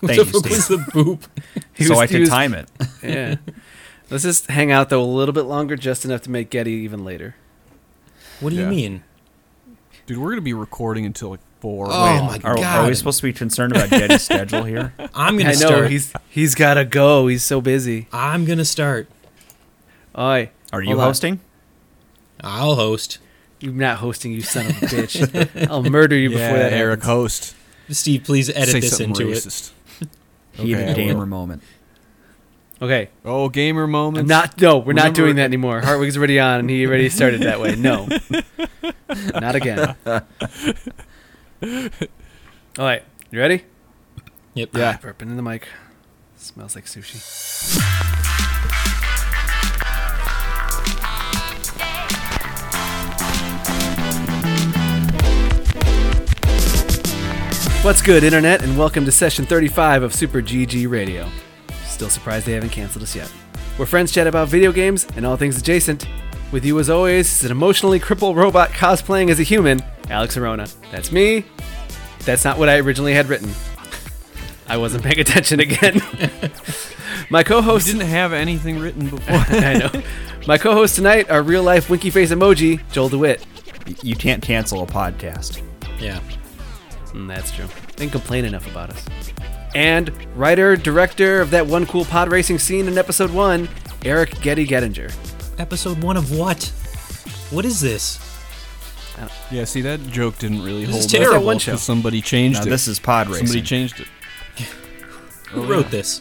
Thank the you, fuck was Steve. the boop? He so was- I he can was- time it. Yeah. Let's just hang out though a little bit longer, just enough to make Getty even later. What do you mean? Dude, we're gonna be recording until like four. Oh my Are, god! are we supposed to be concerned about Getty's schedule here? I'm gonna I know start. he's he's gotta go. He's so busy. I'm gonna start. Oi, Are you Hold on. hosting? I'll host. you're not hosting, you son of a bitch. I'll murder you yeah, before that Eric happens. host. Steve, please edit Say this something into it. Racist. Heated Okay, gamer will. moment. Okay, Oh, gamer I'm not. No, we're not doing that anymore. Hartwig's already on, and he already started that way. No, not again. All right, you ready? Yep. Ah, burping in the mic. Smells like sushi. What's good, Internet, and welcome to session 35 of Super GG Radio. Still surprised they haven't canceled us yet. Where friends chat about video games and all things adjacent. With you, as always, is an emotionally crippled robot cosplaying as a human, Alex Arona. That's me. That's not what I originally had written. I wasn't paying attention again. My co-host didn't have anything written before. I know. My co-host tonight are real life winky face emoji, Joel DeWitt. Y- You can't cancel a podcast. Yeah. Mm, that's true. Didn't complain enough about us. And writer, director of that one cool pod racing scene in episode one, Eric Getty Gettinger. Episode one of what? What is this? yeah, see that joke didn't really This hold is up terrible. One show. because somebody changed Now, it. this is pod racing. somebody changed it. Who wrote this?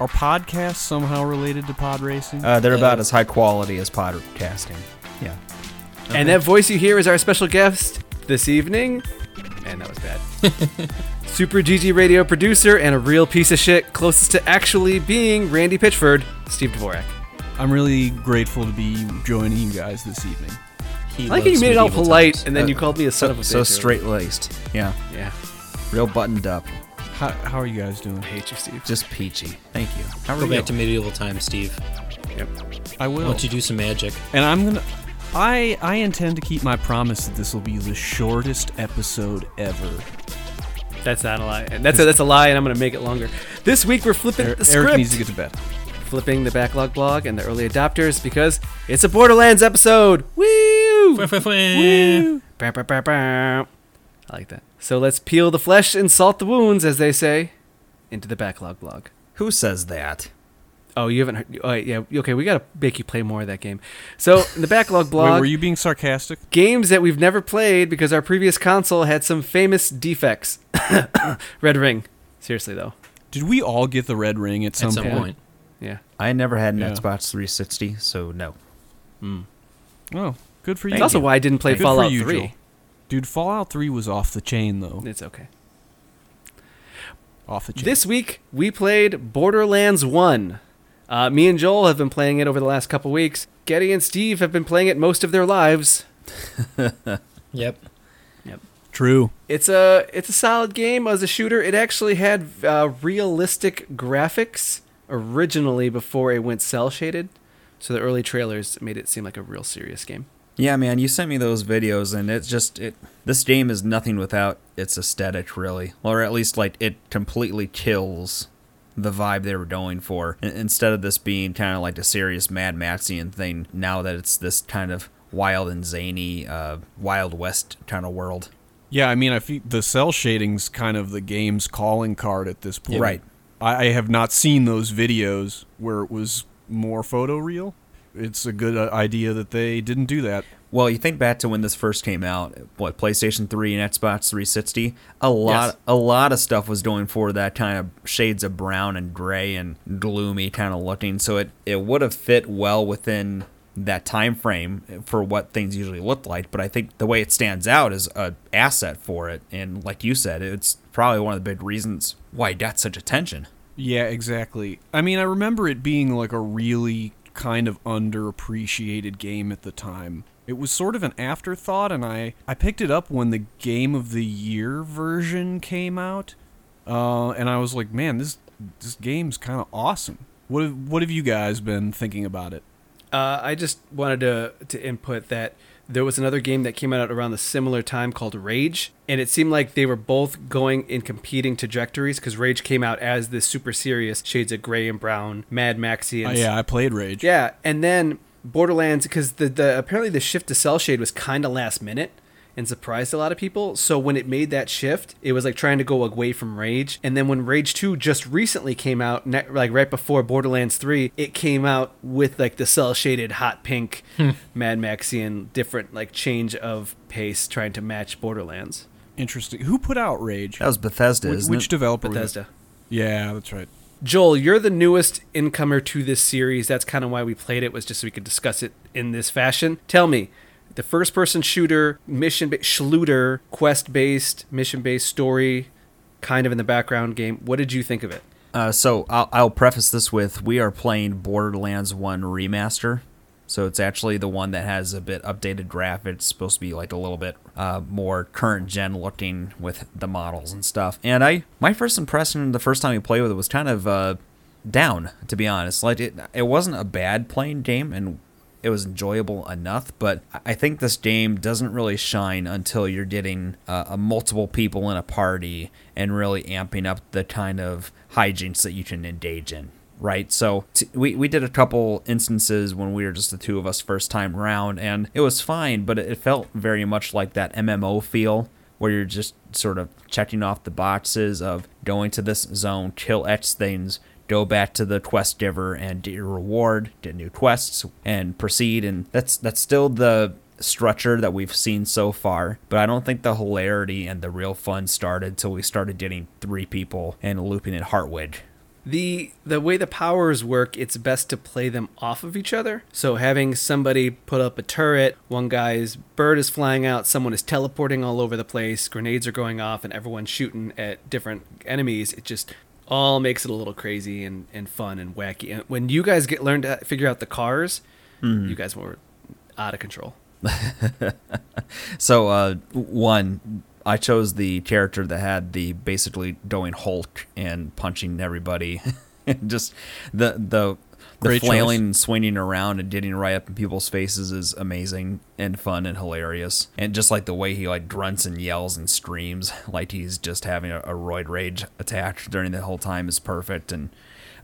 Are podcasts somehow related to pod racing? Uh, they're about Uh, as high quality as podcasting. Yeah. And that voice you hear is our special guest this evening. Man, that was bad. Super GG radio producer and a real piece of shit, closest to actually being Randy Pitchford, Steve Dvorak. I'm really grateful to be joining you guys this evening. He I like how you made it all polite, times. and then Uh, you called me a son So, of a bitch. so straight laced. Yeah. Yeah, Real buttoned up. How, how are you guys doing? I hate you, Steve. Just peachy. Thank you. How are Go you? back to medieval times, Steve. Yep. I Why will. don't you do some magic? And I'm gonna. I I intend to keep my promise that this will be the shortest episode ever. That's not a lie. That's a, that's a lie, and I'm gonna make it longer. This week we're flipping Er- the script, Eric needs to get to bed. flipping the backlog blog and the early adopters because it's a Borderlands episode. Woo! Woo! I like that. So let's peel the flesh and salt the wounds, as they say, into the backlog blog. Who says that? Oh, you haven't heard? Oh, yeah. Okay, we gotta make you play more of that game. So in the backlog blog, Wait, were you being sarcastic? games that we've never played because our previous console had some famous defects. Red Ring. Seriously though. Did we all get the red ring at some, At some point? point. Yeah. I never had an Yeah. Xbox 360, so no. Hmm. Oh, good for you. That's also why I didn't play Good Fallout you, 3. Joel. Dude, Fallout 3 was off the chain though. It's okay. Off the chain. This week we played Borderlands 1. Uh, me and Joel have been playing it over the last couple weeks. Getty and Steve have been playing it most of their lives. Yep. Yep. True. It's a it's a solid game as a shooter. It actually had uh, realistic graphics originally before it went cell shaded, so the early trailers made it seem like a real serious game. Yeah, man, you sent me those videos, and it's just it. This game is nothing without its aesthetic, really, or at least like it completely kills the vibe they were going for. Instead of this being kind of like a serious Mad Maxian thing, now that it's this kind of wild and zany, uh, Wild West kind of world. Yeah, I mean, I feel the cell shading's kind of the game's calling card at this point. Right. I, I have not seen those videos where it was more photoreal. It's a good uh, idea that they didn't do that. Well, you think back to when this first came out, what PlayStation 3 and Xbox 360, a lot Yes. a lot of stuff was going for that kind of shades of brown and gray and gloomy kind of looking, so it it would have fit well within that time frame for what things usually look like, but I think the way it stands out is a asset for it and like you said, it's probably one of the big reasons why it got such attention. Yeah, exactly. I mean, I remember it being like a really kind of underappreciated game at the time. It was sort of an afterthought, and I, I picked it up when the Game of the Year version came out, uh, and I was like, man, this this game's kind of awesome. What have, what have you guys been thinking about it? Uh, I just wanted to to input that there was another game that came out around the similar time called Rage, and it seemed like they were both going in competing trajectories because Rage came out as this super serious Shades of Grey and Brown, Mad Maxi, Oh, yeah, I played Rage. yeah, and then Borderlands because the, the apparently the shift to cell shade was kind of last minute and surprised a lot of people. So when it made that shift, it was like trying to go away from Rage. And then when Rage 2 just recently came out, ne- like right before Borderlands 3, it came out with like the cell shaded hot pink Mad Maxian different like change of pace trying to match Borderlands. Interesting. Who put out Rage? That was Bethesda, Wh- isn't which it? developer? was? Bethesda. Yeah, that's right. Joel, you're the newest incomer to this series. That's kind of why we played it was just so we could discuss it in this fashion. Tell me, the first-person shooter, mission ba- Schluter, quest-based, mission-based story, kind of in the background game. What did you think of it? Uh, so I'll, I'll preface this with we are playing Borderlands 1 Remaster. So it's actually the one that has a bit updated graphics. It's supposed to be like a little bit uh, more current gen looking with the models and stuff. And I, my first impression the first time we played with it was kind of uh, down, to be honest. Like it, it wasn't a bad playing game, and it was enjoyable enough. But I think this game doesn't really shine until you're getting uh, a multiple people in a party and really amping up the kind of hijinks that you can engage in. Right, so t- we we did a couple instances when we were just the two of us first time around, and it was fine, but it felt very much like that MMO feel where you're just sort of checking off the boxes of going to this zone, kill X things, go back to the quest giver and get your reward, get new quests, and proceed. And that's that's still the structure that we've seen so far. But I don't think the hilarity and the real fun started till we started getting three people and looping in Heartwood. The the way the powers work, it's best to play them off of each other. So having somebody put up a turret, one guy's bird is flying out, someone is teleporting all over the place, grenades are going off, and everyone's shooting at different enemies. It just all makes it a little crazy and, and fun and wacky. And when you guys get learned to figure out the cars, you guys were out of control. So uh, one, I chose the character that had the basically going Hulk and punching everybody, and just the the the Great flailing choice. and swinging around and getting right up in people's faces is amazing and fun and hilarious. And just like the way he like grunts and yells and screams like he's just having a, a roid rage attack during the whole time is perfect and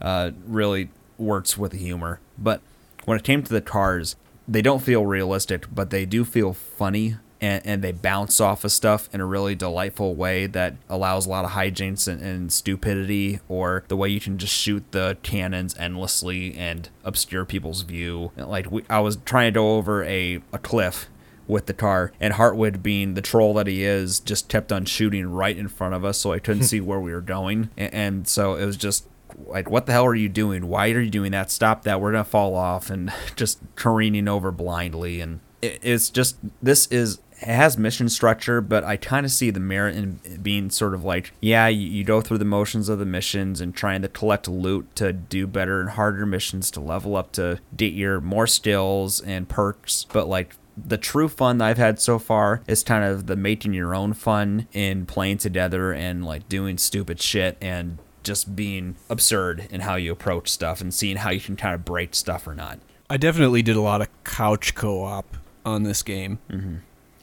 uh, really works with the humor. But when it came to the cars, they don't feel realistic, but they do feel funny and, and they bounce off of stuff in a really delightful way that allows a lot of hijinks and, and stupidity, or the way you can just shoot the cannons endlessly and obscure people's view. Like we, I was trying to go over a, a cliff with the car, and Hartwood, being the troll that he is, just kept on shooting right in front of us, so I couldn't see where we were going, and, and so it was just like what the hell are you doing? Why are you doing that? Stop that. We're gonna fall off and just careening over blindly. And it, it's just this is it has mission structure but i kind of see the merit in being sort of like yeah you, you go through the motions of the missions and trying to collect loot to do better and harder missions to level up to get your more skills and perks but like the true fun that I've had so far is kind of the making your own fun in playing together and like doing stupid shit and just being absurd in how you approach stuff and seeing how you can kind of break stuff or not. I definitely did a lot of couch co-op on this game. Mm-hmm.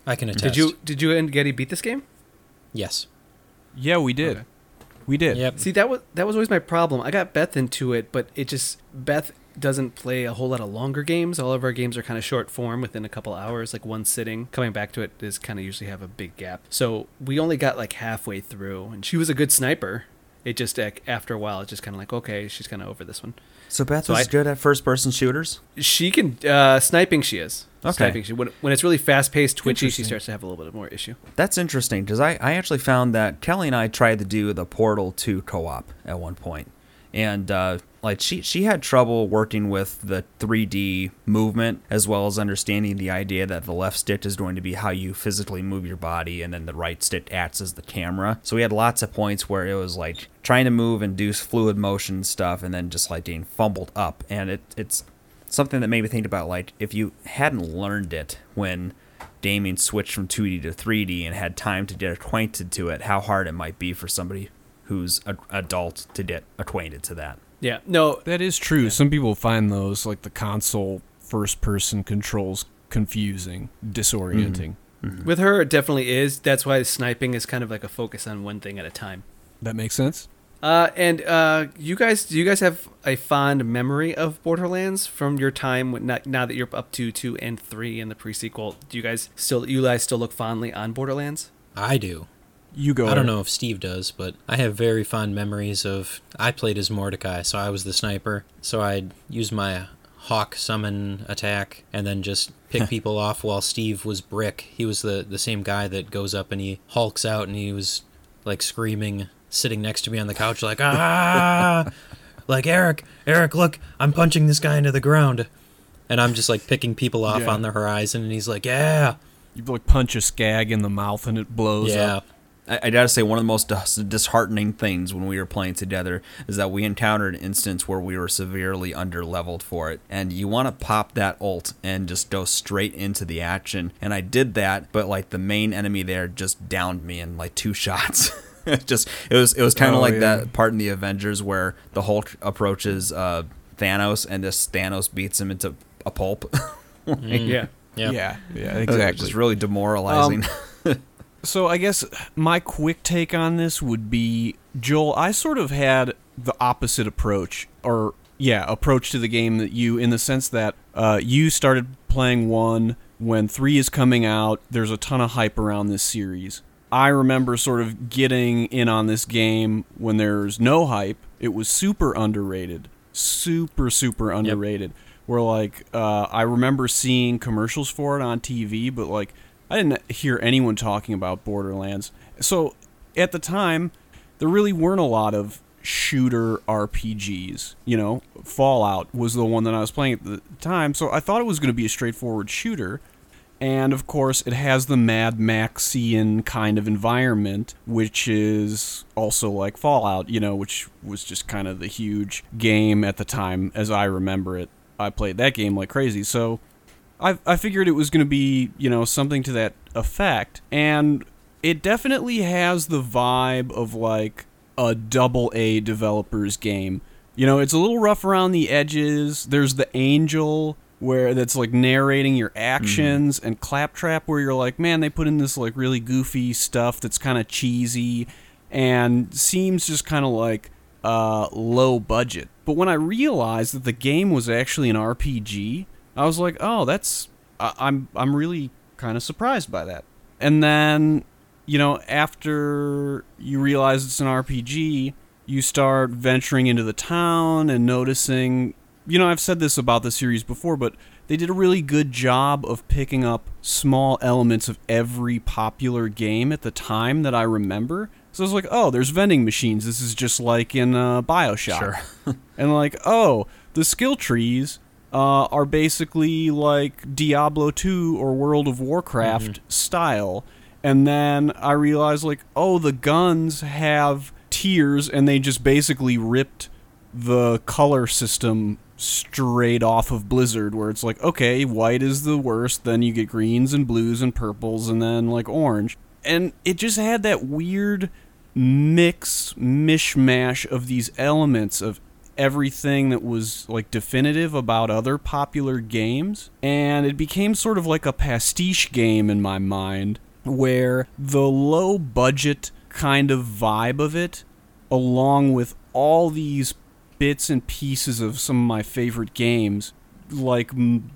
I can attest. Did you did you and Getty beat this game? Yes. Yeah, we did. Okay. We did. Yep. See that was that was always my problem. I got Beth into it, but it just Beth doesn't play a whole lot of longer games. All of our games are kind of short form within a couple hours, like one sitting. Coming back to it is kind of usually have a big gap. So we only got like halfway through, and she was a good sniper. It just like, after a while, it's just kind of like okay, she's kind of over this one. So Beth So is I- good at first person shooters. She can uh, sniping. She is Okay. She, when when it's really fast paced, twitchy, she starts to have a little bit more issue. That's interesting because I, I actually found that Kelly and I tried to do the Portal 2 co-op at one point, and uh, like she she had trouble working with the 3D movement as well as understanding the idea that the left stick is going to be how you physically move your body, and then the right stick acts as the camera. So we had lots of points where it was like trying to move and do fluid motion stuff, and then just like getting fumbled up, and it it's something that made me think about like if you hadn't learned it when gaming switched from 2D to 3D and had time to get acquainted to it, how hard it might be for somebody who's a adult to get acquainted to that. Yeah. No. That is true. Some people find those like the console first person controls confusing, disorienting. Mm-hmm. Mm-hmm. With her, it definitely is. That's why sniping is kind of like a focus on one thing at a time. That makes sense. Uh, and uh, you guys, do you guys have a fond memory of Borderlands from your time? When, not, now that you're up to two and three in the pre-sequel, do you guys still, you guys still look fondly on Borderlands? I do. You go. I don't know if Steve does, but I have very fond memories of. I played as Mordecai, so I was the sniper. So I'd use my hawk summon attack and then just pick people off while Steve was Brick. He was the, the same guy that goes up and he hulks out and he was like screaming, sitting next to me on the couch, like, ah! like, Eric, Eric, look, I'm punching this guy into the ground. And I'm just like picking people off Yeah. on the horizon, and he's like, yeah, You like punch a skag in the mouth and it blows yeah. up. I, I gotta say, one of the most disheartening things when we were playing together is that we encountered an instance where we were severely under leveled for it. And you want to pop that ult and just go straight into the action. And I did that, but like the main enemy there just downed me in like two shots. It just it was it was kind of Oh, like yeah. that part in the Avengers where the Hulk approaches uh, Thanos and this Thanos beats him into a pulp. Yeah. Yeah. Yeah, yeah, It's exactly. just really demoralizing. So I guess my quick take on this would be Joel, I sort of had the opposite approach or yeah, approach to the game that you in the sense that uh, you started playing 1 when 3 is coming out. There's a ton of hype around this series. I remember sort of getting in on this game when there's no hype. It was super underrated. Super super underrated. Where like uh, I remember seeing commercials for it on TV, but like I didn't hear anyone talking about Borderlands. So at the time, there really weren't a lot of shooter RPGs. You know, Fallout was the one that I was playing at the time, so I thought it was going to be a straightforward shooter. And of course, it has the Mad Maxian kind of environment, which is also like Fallout, you know, which was just kind of the huge game at the time as I remember it. I played that game like crazy. So I, I figured it was going to be, you know, something to that effect. And it definitely has the vibe of like a double A developer's game. You know, it's a little rough around the edges. There's the angel where that's like narrating your actions and claptrap where you're like, man, they put in this like really goofy stuff that's kind of cheesy and seems just kind of like uh, low budget. But when I realized that the game was actually an RPG, I was like, oh, that's I, I'm I'm really kind of surprised by that. And then, you know, after you realize it's an RPG, you start venturing into the town and noticing. You know, I've said this about the series before, but they did a really good job of picking up small elements of every popular game at the time that I remember. So I was like, oh, there's vending machines. This is just like in uh, Bioshock. Sure. and like, oh, the skill trees uh, are basically like Diablo 2 or World of Warcraft style. And then I realized, like, oh, the guns have tiers, and they just basically ripped the color system straight off of Blizzard, where it's like, okay, white is the worst, then you get greens and blues and purples, and then like orange. And it just had that weird mix, mishmash of these elements of everything that was like definitive about other popular games. And it became sort of like a pastiche game in my mind, where the low budget kind of vibe of it, along with all these bits and pieces of some of my favorite games, like m-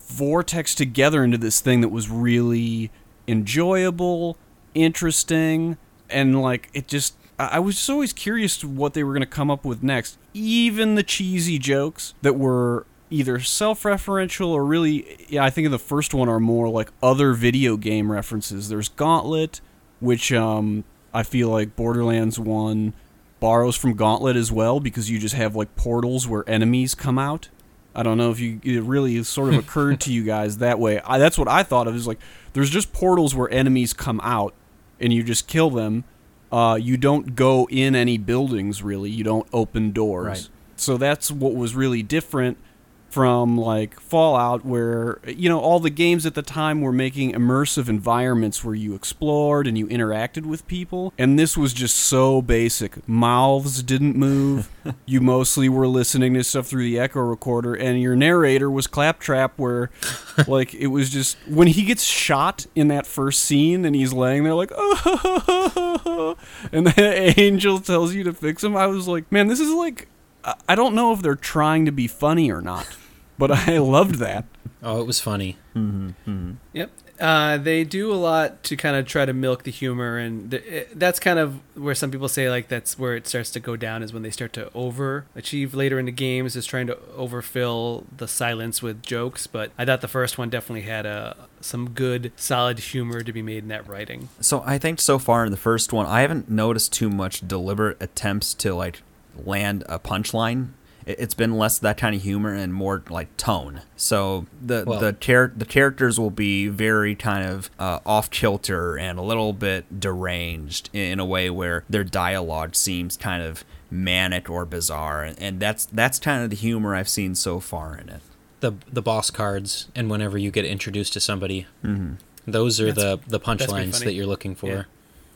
vortex together into this thing that was really enjoyable, interesting, and like it just. I I was just always curious what they were going to come up with next. Even the cheesy jokes that were either self-referential or really, yeah, I think in the first one are more like other video game references. There's Gauntlet, which um, I feel like Borderlands One borrows from Gauntlet as well because you just have like portals where enemies come out. I don't know if you it really sort of occurred to you guys that way. I, that's what I thought of is like there's just portals where enemies come out and you just kill them. Uh, you don't go in any buildings really. You don't open doors. Right. So that's what was really different from like Fallout, where you know all the games at the time were making immersive environments where you explored and you interacted with people, and this was just so basic. Mouths didn't move. you mostly were listening to stuff through the echo recorder, and your narrator was Claptrap, where like it was just when he gets shot in that first scene and he's laying there like, and the angel tells you to fix him. I was like, man, this is like. I- I don't know if they're trying to be funny or not but I loved that. Oh, it was funny. Mm-hmm, mm-hmm. Yep. Uh, they do a lot to kind of try to milk the humor, and th- it, eh, that's kind of where some people say like that's where it starts to go down is when they start to overachieve later in the games, is trying to overfill the silence with jokes. But I thought the first one definitely had a some good, solid humor to be made in that writing. So I think so far in the first one, I haven't noticed too much deliberate attempts to like land a punchline. It- It's been less that kind of humor and more like tone. So the Well- the char- the characters will be very kind of uh, off kilter and a little bit deranged in, in a way where their dialogue seems kind of manic or bizarre, and, and that's that's kind of the humor I've seen so far in it. The the boss cards and whenever you get introduced to somebody, Mm-hmm. those are That's- the the punchlines that you're looking for. Yeah.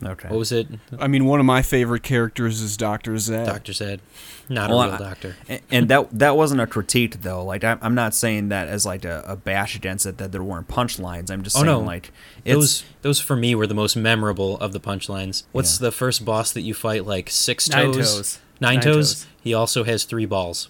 Okay. What was it? I mean, one of my favorite characters is Doctor Zed. Doctor said, not Well, a real I- doctor. And, and that that wasn't a critique though. Like I'm, I'm not saying that as like a, a bash against it that there weren't punchlines. I'm just Oh, saying no. like it's Those those for me were the most memorable of the punchlines. What's Yeah. the first boss that you fight like six Nine toes? toes. Nine, Nine toes? toes. He also has three balls.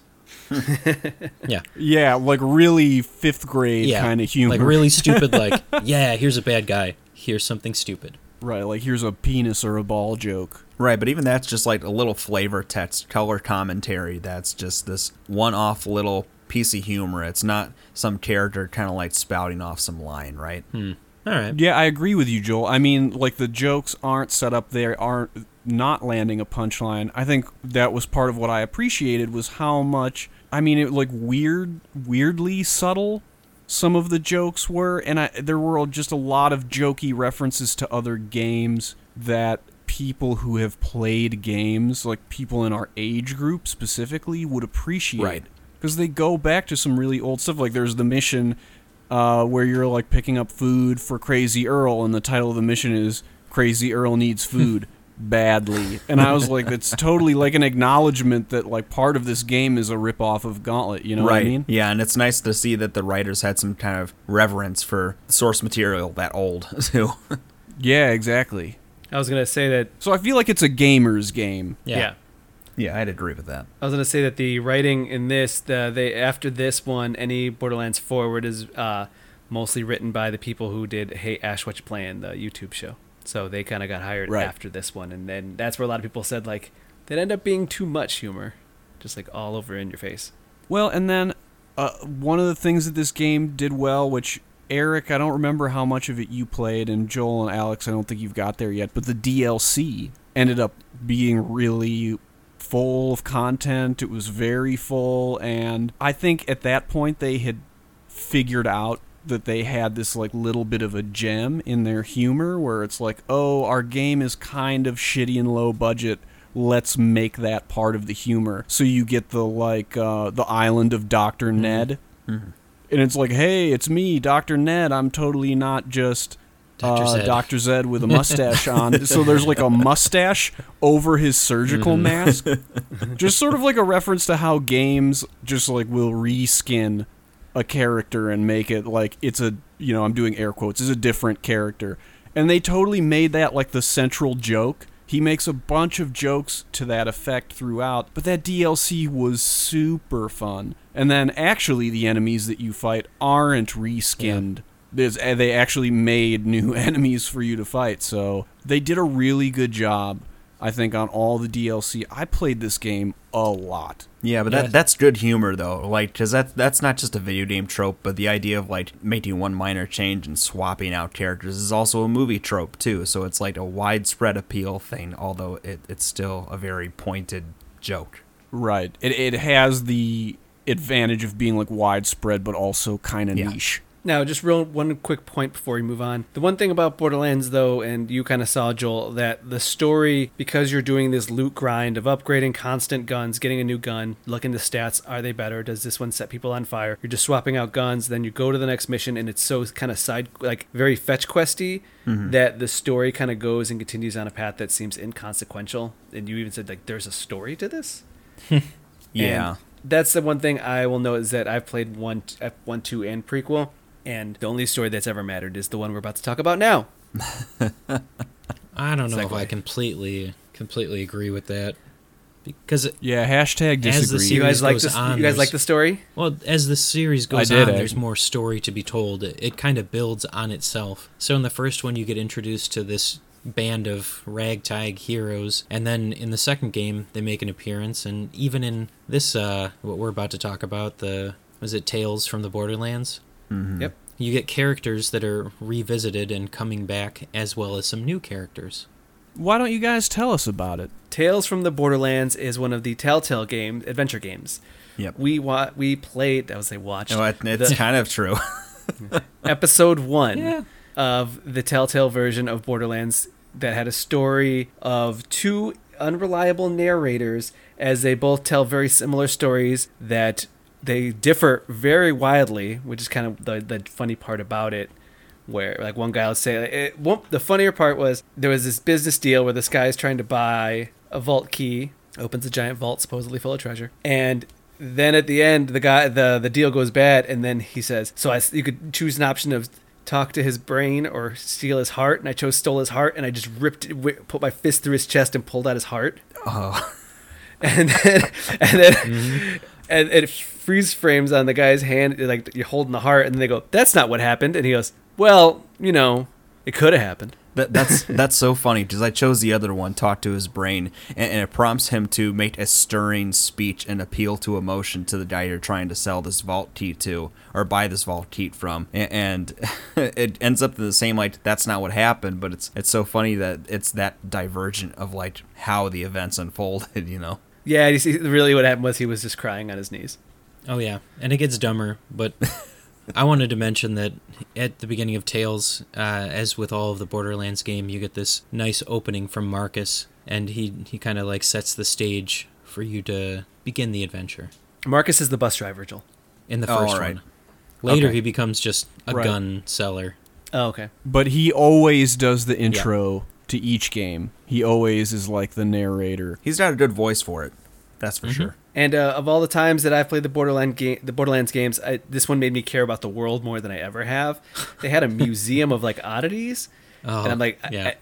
yeah. Yeah, like really fifth grade Yeah. kind of humor. Like really stupid like, yeah, here's a bad guy. Here's something stupid. Right. Like here's a penis or a ball joke. right, but even that's just like a little flavor text, color commentary. That's just this one-off little piece of humor. It's not some character kind of like spouting off some line, right? Hmm. All right. Yeah, I agree with you, Joel. I mean, like the jokes aren't set up They aren't not landing a punchline. I think that was part of what I appreciated was how much. I mean, it like weird, weirdly subtle. Some of the jokes were, and I there were just a lot of jokey references to other games that people who have played games, like people in our age group specifically, would appreciate. Right. Because they go back to some really old stuff. Like there's the mission uh, where you're like picking up food for Crazy Earl, and the title of the mission is Crazy Earl Needs Food Badly. And I was like, that's totally like an acknowledgement that like part of this game is a ripoff of Gauntlet. You know right. what I mean? Yeah, and it's nice to see that the writers had some kind of reverence for source material that old too. Yeah, exactly. I was gonna say that. So I feel like it's a gamer's game. Yeah. yeah. yeah, I'd agree with that. I was gonna say that the writing in this, the they after this one, any Borderlands forward is uh, mostly written by the people who did Hey Ash, What You Playing, the YouTube show. So they kind of got hired Right. after this one, and then that's where a lot of people said like that end up being too much humor, just like all over in your face. Well, and then uh, one of the things that this game did well, which Eric, I don't remember how much of it you played, and Joel and Alex, I don't think you've got there yet, but the DLC ended up being really full of content. It was very full, and I think at that point they had figured out that they had this like little bit of a gem in their humor where it's like, oh, our game is kind of shitty and low budget. Let's make that part of the humor. So you get the like uh, the island of Doctor Ned, and it's like, hey, it's me, Doctor Ned. I'm totally not just Dr. uh, Zed. Dr. Zed with a mustache on. So there's like a mustache over his surgical mask. just sort of like a reference to how games just like will reskin a character and make it like it's a, you know, I'm doing air quotes, is a different character. And they totally made that like the central joke. He makes a bunch of jokes to that effect throughout, but that DLC was super fun. And then actually, the enemies that you fight aren't reskinned. There's, uh, they actually made new enemies for you to fight, so they did a really good job, I think, on all the DLC. I played this game a lot. Yeah, but Yeah. that that's good humor though. Like, cause that that's not just a video game trope, but the idea of like making one minor change and swapping out characters is also a movie trope too. So it's like a widespread appeal thing, although it, it's still a very pointed joke. Right. It, it has the advantage of being like widespread, but also kind of Yeah. niche. Now, just real one quick point before we move on. The one thing about Borderlands, though, and you kind of saw Joel, that the story, because you're doing this loot grind of upgrading constant guns, getting a new gun, looking the stats, are they better? Does this one set people on fire? You're just swapping out guns, then you go to the next mission, and it's so kind of side, like very fetch questy, mm-hmm. that the story kind of goes and continues on a path that seems inconsequential. And you even said like, there's a story to this. Yeah. And that's the one thing I will note is that I've played one, one, two, and prequel, and the only story that's ever mattered is the one we're about to talk about now. I don't know if I completely completely agree with that because it- Yeah, hashtag As the disagree. You series guys like goes this? on, you guys like the story? well, as the series goes did, on, there's more story to be told. It, it kind of builds on itself. So in the first one, you get introduced to this band of ragtag heroes, and then in the second game, they make an appearance. And even in this, uh, what we're about to talk about, the was it Tales from the Borderlands? Mhm. Yep. You get characters that are revisited and coming back, as well as some new characters. Why don't you guys tell us about it? Tales from the Borderlands is one of the Telltale game adventure games. Yep. We wa- we played. I would say watched. No, it- it's the- kind of true. episode one Yeah. of the Telltale version of Borderlands that had a story of two unreliable narrators as they both tell very similar stories that they differ very widely, which is kind of the, the funny part about it. Where like one guy would say, it, one, the funnier part was there was this business deal where this guy is trying to buy a vault key, opens a giant vault supposedly full of treasure, and then at the end the guy the the deal goes bad and then he says so I you could choose an option of talk to his brain or steal his heart and I chose stole his heart and I just ripped it, put my fist through his chest and pulled out his heart Oh, and then and then mm-hmm. and it freeze frames on the guy's hand like you're holding the heart and then they go that's not what happened. And he goes well you know it could have happened. That, that's that's so funny because I chose the other one, talk to his brain, and, and it prompts him to make a stirring speech and appeal to emotion to the guy you're trying to sell this vault key to or buy this vault key from, A- and, it ends up in the same like that's not what happened, but it's it's so funny that it's that divergent of like how the events unfolded, you know. yeah you see really what happened was he was just crying on his knees Oh yeah, and it gets dumber. But I wanted to mention that at the beginning of Tales, uh, as with all of the Borderlands game, you get this nice opening from Marcus, and he he kind of like sets the stage for you to begin the adventure. Marcus is the bus driver Joel In the Oh, first one, later Okay. he becomes just a Right. gun seller. oh okay But he always does the intro to each game. He always is like the narrator. He's got a good voice for it, that's for sure. And uh, of all the times that I've played the Borderland game, the Borderlands games, I, this one made me care about the world more than I ever have. They had a museum of like oddities, Oh, and I'm like, I- yeah.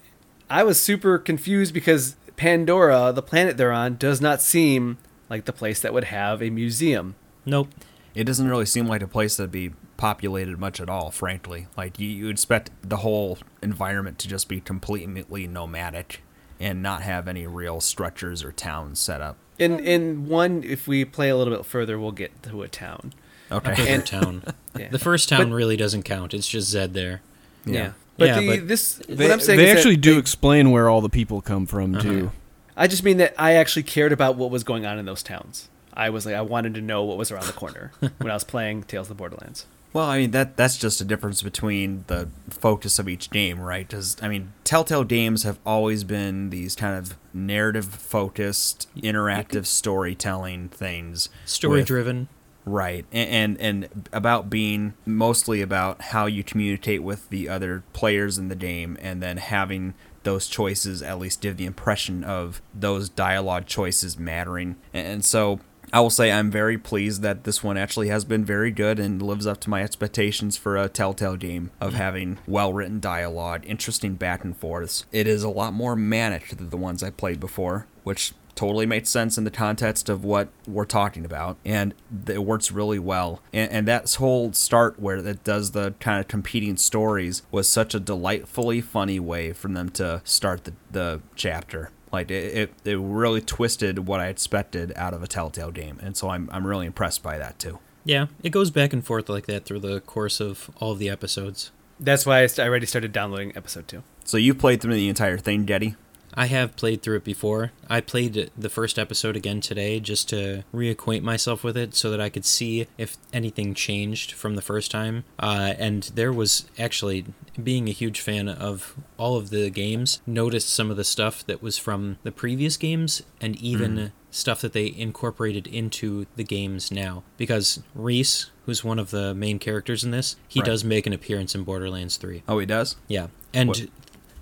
I, I was super confused because Pandora, the planet they're on, does not seem like the place that would have a museum. nope. It doesn't really seem like a place that'd be populated much at all, frankly. Like you, you expect the whole environment to just be completely nomadic and not have any real structures or towns set up. In in one, if we play a little bit further, we'll get to a town. Okay. bigger And- town. Yeah. The first town But- really doesn't count. It's just Zed there. yeah. But Yeah, the but this They, what I'm saying they is actually do they- explain where all the people come from Uh-huh. too. I just mean that I actually cared about what was going on in those towns. I was like, I wanted to know what was around the corner when I was playing Tales of the Borderlands. Well, I mean that that's just a difference between the focus of each game, right? Because I mean, Telltale games have always been these kind of narrative focused, interactive storytelling things. Story with- driven. Right, and, and and about being mostly about how you communicate with the other players in the game, and then having those choices at least give the impression of those dialogue choices mattering. And so I will say I'm very pleased that this one actually has been very good and lives up to my expectations for a Telltale game of mm. having well written dialogue, interesting back and forths. It is a lot more manic than the ones I played before, which totally makes sense in the context of what we're talking about and it works really well. And, and that whole start where it does the kind of competing stories was such a delightfully funny way for them to start the, the chapter like it, it, it really twisted what i expected out of a telltale game and so I'm, I'm really impressed by that too Yeah, it goes back and forth like that through the course of all of the episodes. That's why I, already started downloading episode two. so you played through the entire thing Getty? I have played through it before. I played the first episode again today just to reacquaint myself with it so that I could see if anything changed from the first time. Uh, and there was actually, being a huge fan of all of the games, noticed some of the stuff that was from the previous games and even stuff that they incorporated into the games now. Because Rhys, who's one of the main characters in this, he Right. does make an appearance in Borderlands 3. Oh, he does. Yeah, and What-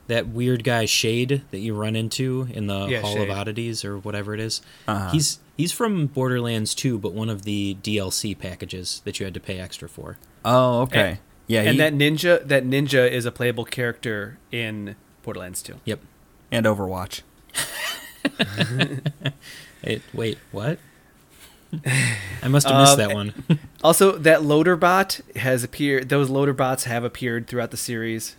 that weird guy Shade that you run into in the Yeah, Hall Shade. of Oddities or whatever it is, Uh-huh. he's he's from Borderlands 2, but one of the DLC packages that you had to pay extra for. Oh, okay. And- yeah, and he, that ninja, that ninja is a playable character in Borderlands 2. Yep. and Overwatch. It, wait, what? I must have missed Um, that one. Also, that loader bot has appeared. Those loader bots have appeared throughout the series.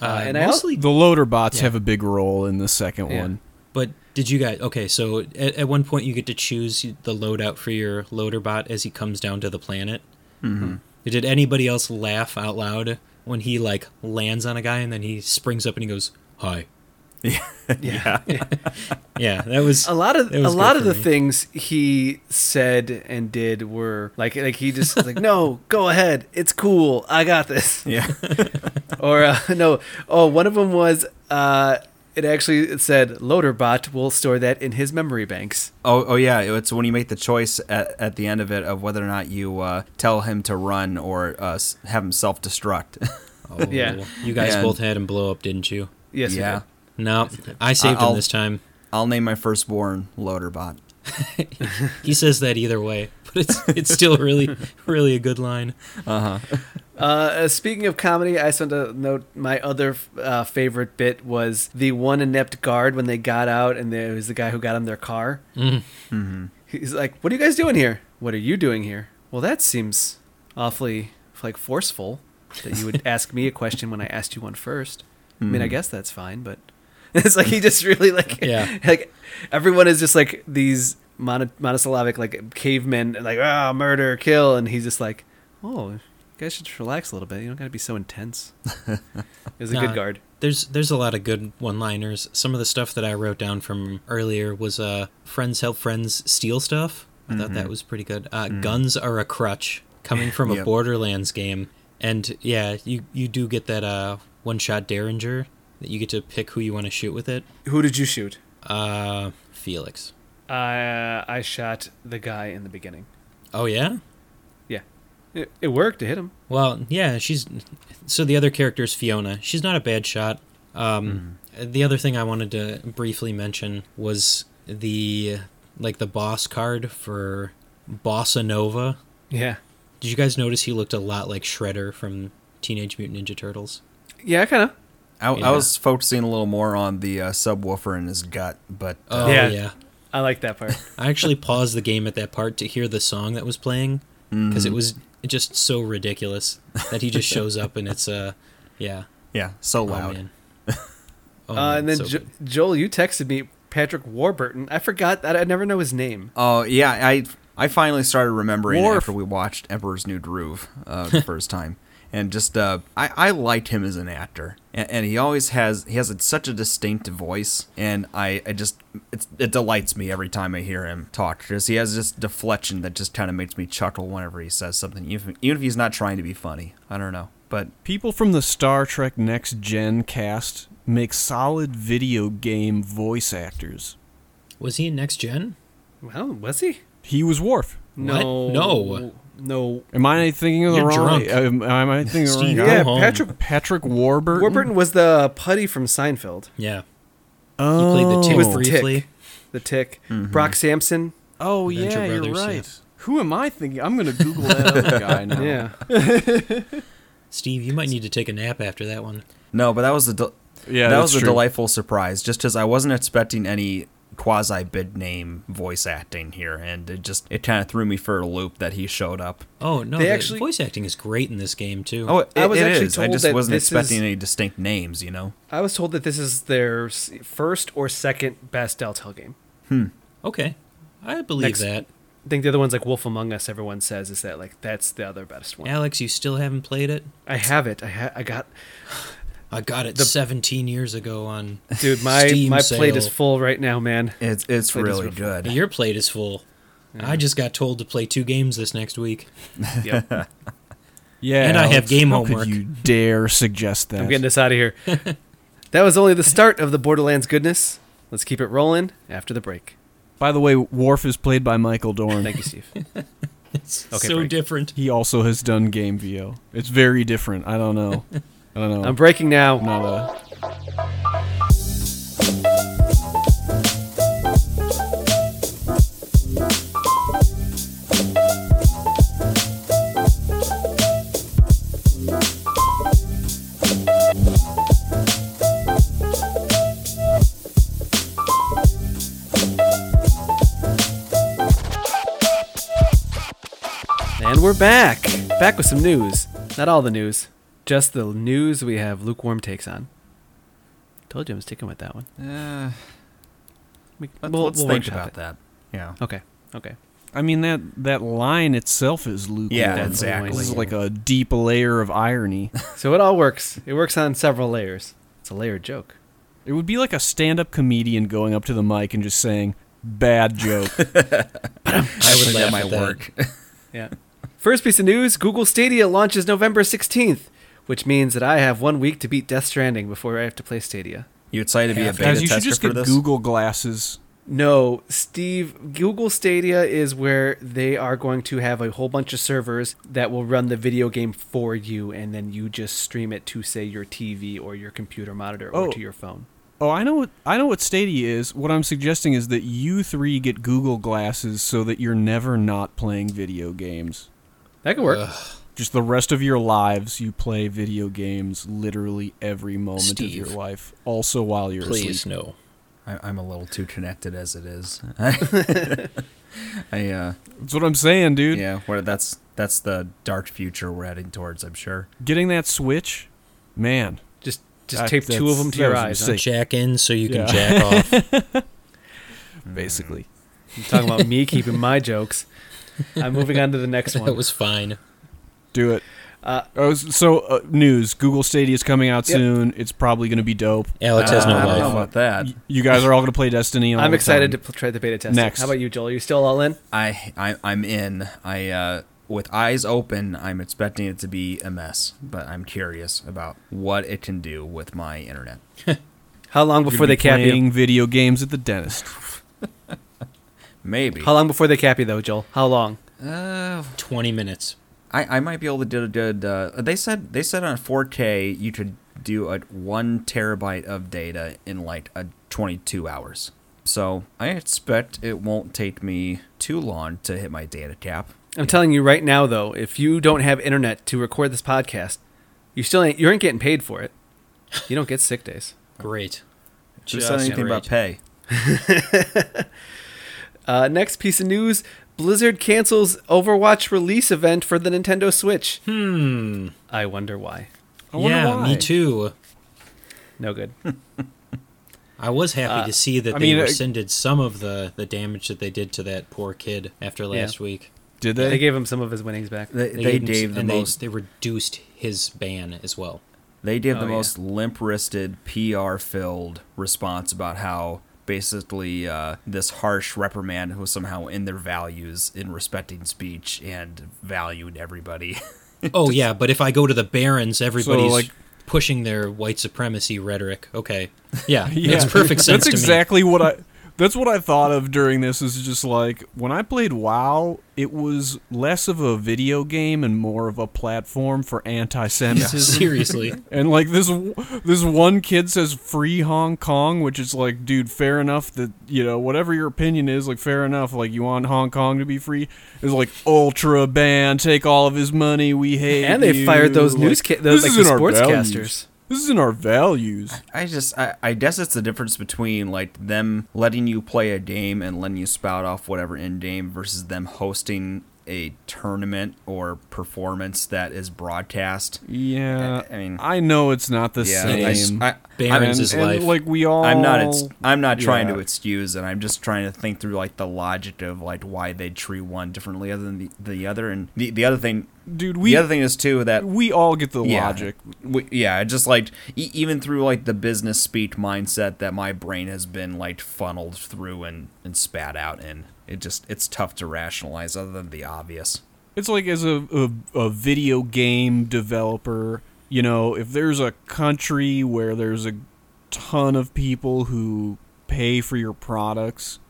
Uh, and I also- mostly, The loader bots Yeah. have a big role in the second Yeah. one. but did you guys? Okay, so at, at one point you get to choose the loadout for your loader bot as he comes down to the planet. Mm-hmm. Did anybody else laugh out loud when he like lands on a guy and then he springs up and he goes, "Hi." yeah. Yeah, Yeah. that was A lot of a lot of the me. things he said and did were like like he just was like no go ahead it's cool I got this yeah. or uh, no oh one of them was uh it actually said Loaderbot will store that in his memory banks Oh, oh yeah. It's when you make the choice at, at the end of it of whether or not you uh, tell him to run or uh, have him self destruct. Oh, Yeah. You guys Yeah. both had him blow up, didn't you? yes he yeah. Did. No, I saved I'll- him this time. I'll name my firstborn Loaderbot. He says that either way, but it's it's still really really a good line. Uh huh. Uh, speaking of comedy, I just want to note my other uh, favorite bit was the one inept guard when they got out, and there was the guy who got in their car. Mm. Mm-hmm. He's like, "What are you guys doing here? What are you doing here?" Well, that seems awfully like forceful that you would ask me a question when I asked you one first. I mean, I Mhm. guess that's fine, but it's like he just really like Yeah. like everyone is just like these mono- monosyllabic like cavemen like ah murder kill, and he's just like, oh, you guys should just relax a little bit. You don't got to be so intense. it was a Nah. good guard. There's there's a lot of good one-liners. Some of the stuff that I wrote down from earlier was uh friends help friends steal stuff. I thought that was pretty good. Uh, Guns are a crutch coming from a Yep. Borderlands game, and yeah, you you do get that uh one-shot Derringer that you get to pick who you want to shoot with it. Who did you shoot? Uh, Felix. Uh, I shot the guy in the beginning. Oh yeah. Yeah, it, it worked to hit him. Well, yeah, she's so the other character is Fiona. She's not a bad shot. Um, The other thing I wanted to briefly mention was the like the boss card for Bossanova. Yeah, Did you guys notice he looked a lot like Shredder from Teenage Mutant Ninja Turtles? yeah, kind of. I, Yeah. I was focusing a little more on the uh, subwoofer in his gut, but uh, Oh Yeah. yeah. I like that part. I actually paused the game at that part to hear the song that was playing because it was just so ridiculous that he just shows up and it's uh yeah. yeah, so Oh, loud. man. Oh, uh, and then so jo- Joel, you texted me Patrick Warburton. I forgot that I never know his name. Oh yeah, I I finally started remembering it after we watched Emperor's New Groove uh, the first time, and just uh, I I liked him as an actor, and, and he always has he has a, such a distinct voice, and I I just it's, it delights me every time I hear him talk because he has this deflection that just kind of makes me chuckle whenever he says something, even even if he's not trying to be funny. I don't know, but People from the Star Trek Next Gen cast make solid video game voice actors. was he in Next Gen? Well, was he? He was Worf. No, No. No. Am I thinking of the You're wrong? drunk. Am, am I thinking of the wrong Steve, guy? Go Yeah, home. Patrick Patrick Warburton. Warburton was the putty from Seinfeld. Yeah. Oh. He Oh, played the He tick was the briefly. tick. The Tick. Mm-hmm. Brock Sampson. Oh Venture yeah, you're Brothers, right. yeah. Who am I thinking? I'm gonna Google that other guy now. Yeah. Steve, you might need to take a nap after that one. no, but that was a del- yeah. that that's was a true. delightful surprise, just because I wasn't expecting any quasi bid name voice acting here, and it just it kind of threw me for a loop that he showed up. Oh no, They the actually- voice acting is great in this game too. Oh, it, I was it actually is. I just that wasn't expecting is- any distinct names, you know. I was told that this is their first or second best Telltale game. Hmm. Okay, I believe Next- that. I think the other one's like Wolf Among Us. Everyone says is that like that's the other best one. Alex, you still haven't played it. I have it. I ha- I got I got it the, 17 years ago on. Dude, my Steam my plate is full right now, man. It's it's Play this really good. Your plate is full. I just got told to play two games this next week. Yep. Yeah, And I have game how homework. Could you dare suggest that? I'm getting us out of here. that was only the start of the Borderlands goodness. Let's keep it rolling after the break. By the way, Worf is played by Michael Dorn. Thank you, Steve. It's Okay, so break. different. He also has done game VO. It's very different. I don't know. I don't know. I'm breaking now. not a. And we're back. Back with some news. Not all the news, just the news we have lukewarm takes on. Told you I was sticking with that one. Uh, We- let's we'll- let's we'll think about it. that. Yeah. Okay. Okay. I mean that that line itself is lukewarm. Yeah, exactly. This is like a deep layer of irony. So it all works. It works on several layers. It's a layered joke. It would be like a stand-up comedian going up to the mic and just saying, "Bad joke." I would think laugh that at that. work. Yeah. First piece of news Google Stadia launches November 16th, which means that I have one week to beat Death Stranding before I have to play Stadia. You excited to be a Half- beta Guys, you should just get this? Google glasses. No, Steve, Google Stadia is where they are going to have a whole bunch of servers that will run the video game for you, and then you just stream it to, say, your TV or your computer monitor or Oh. to your phone. Oh, I know what I know what Stadia is. What I'm suggesting is that you three get Google glasses so that you're never not playing video games. That could work. Ugh. Just the rest of your lives, you play video games literally every moment of your life. Also while you're Please, asleep. no. I, I'm a little too connected as it is. I uh, That's what I'm saying, dude. yeah, where that's that's the dark future we're heading towards. I'm sure. Getting that Switch, man. just just that- tape two of them to your was a eyes. Huh? Jack in so you can jack off. Basically. I'm talking about me keeping my jokes. I'm moving on to the next one. that was fine. Do it. Uh, Oh, so uh, news: Google Stadia is coming out Yep. soon. It's probably going to be dope. Alex has no Uh, I don't know life. about that. Y- you guys are all going to play Destiny. all I'm the excited time. to pl- try the beta test. Next. How about you, Joel? Are you still all in? I, I I'm in. I uh, with eyes open. I'm expecting it to be a mess, but I'm curious about what it can do with my internet. How long You're before gonna they be cap you? video games at the dentist. Maybe. How long before they cap you, though, Joel? How long? Uh, 20 minutes. I, I might be able to do a good. Uh, they said they said on 4K you could do a one terabyte of data in like a 22 hours. So I expect it won't take me too long to hit my data cap. I'm telling you right now, though, if you don't have internet to record this podcast, you still ain't you aren't getting paid for it. You don't get sick days. Great. Who Just said anything about pay? Uh, next piece of news: Blizzard cancels Overwatch release event for the Nintendo Switch. Hmm. I wonder why. I wonder Yeah, why. me too. No good. I was happy Uh, to see that I they mean, uh, rescinded some of the, the damage that they did to that poor kid after last week. Did they they? gave him some of his winnings back. They, They, they gave, him the and most. they, they reduced his ban as well. They gave the Oh, yeah. most limp-wristed, PR-filled response about how basically uh, this harsh reprimand was somehow in their values in respecting speech and valued everybody. Oh yeah, but if I go to the Barrens, everybody's like- pushing their white supremacy rhetoric. Okay, yeah, Yeah, makes perfect sense That's to me. exactly what I. That's what I thought of during this. Is just like when I played WoW, it was less of a video game and more of a platform for anti-Semitism. Seriously, And like this, this one kid says "free Hong Kong," which is like, dude, fair enough that you know whatever your opinion is, like fair enough. Like you want Hong Kong to be free is like ultra ban, take all of his money, we hate. And they you. fired those news ca- those this like the sportscasters. This isn't our values. I just, I, I guess it's the difference between like them letting you play a game and letting you spout off whatever in game versus them hosting a tournament or performance that is broadcast. Yeah, I- I mean- I know it's not the Yeah, same. I s- I, Barrens and, is and, life. like we all. I'm not. Ex- I'm not trying yeah. to excuse it. I'm just trying to think through like the logic of like why they treat one differently other than the, the other. And the the other thing dude, we the other thing is too that we all get the Yeah. logic. we, yeah, just like e- even through like the business speak mindset that my brain has been like funneled through and and spat out in. It just it's tough to rationalize other than the obvious. It's like as a, a a video game developer, you know, if there's a country where there's a ton of people who pay for your products,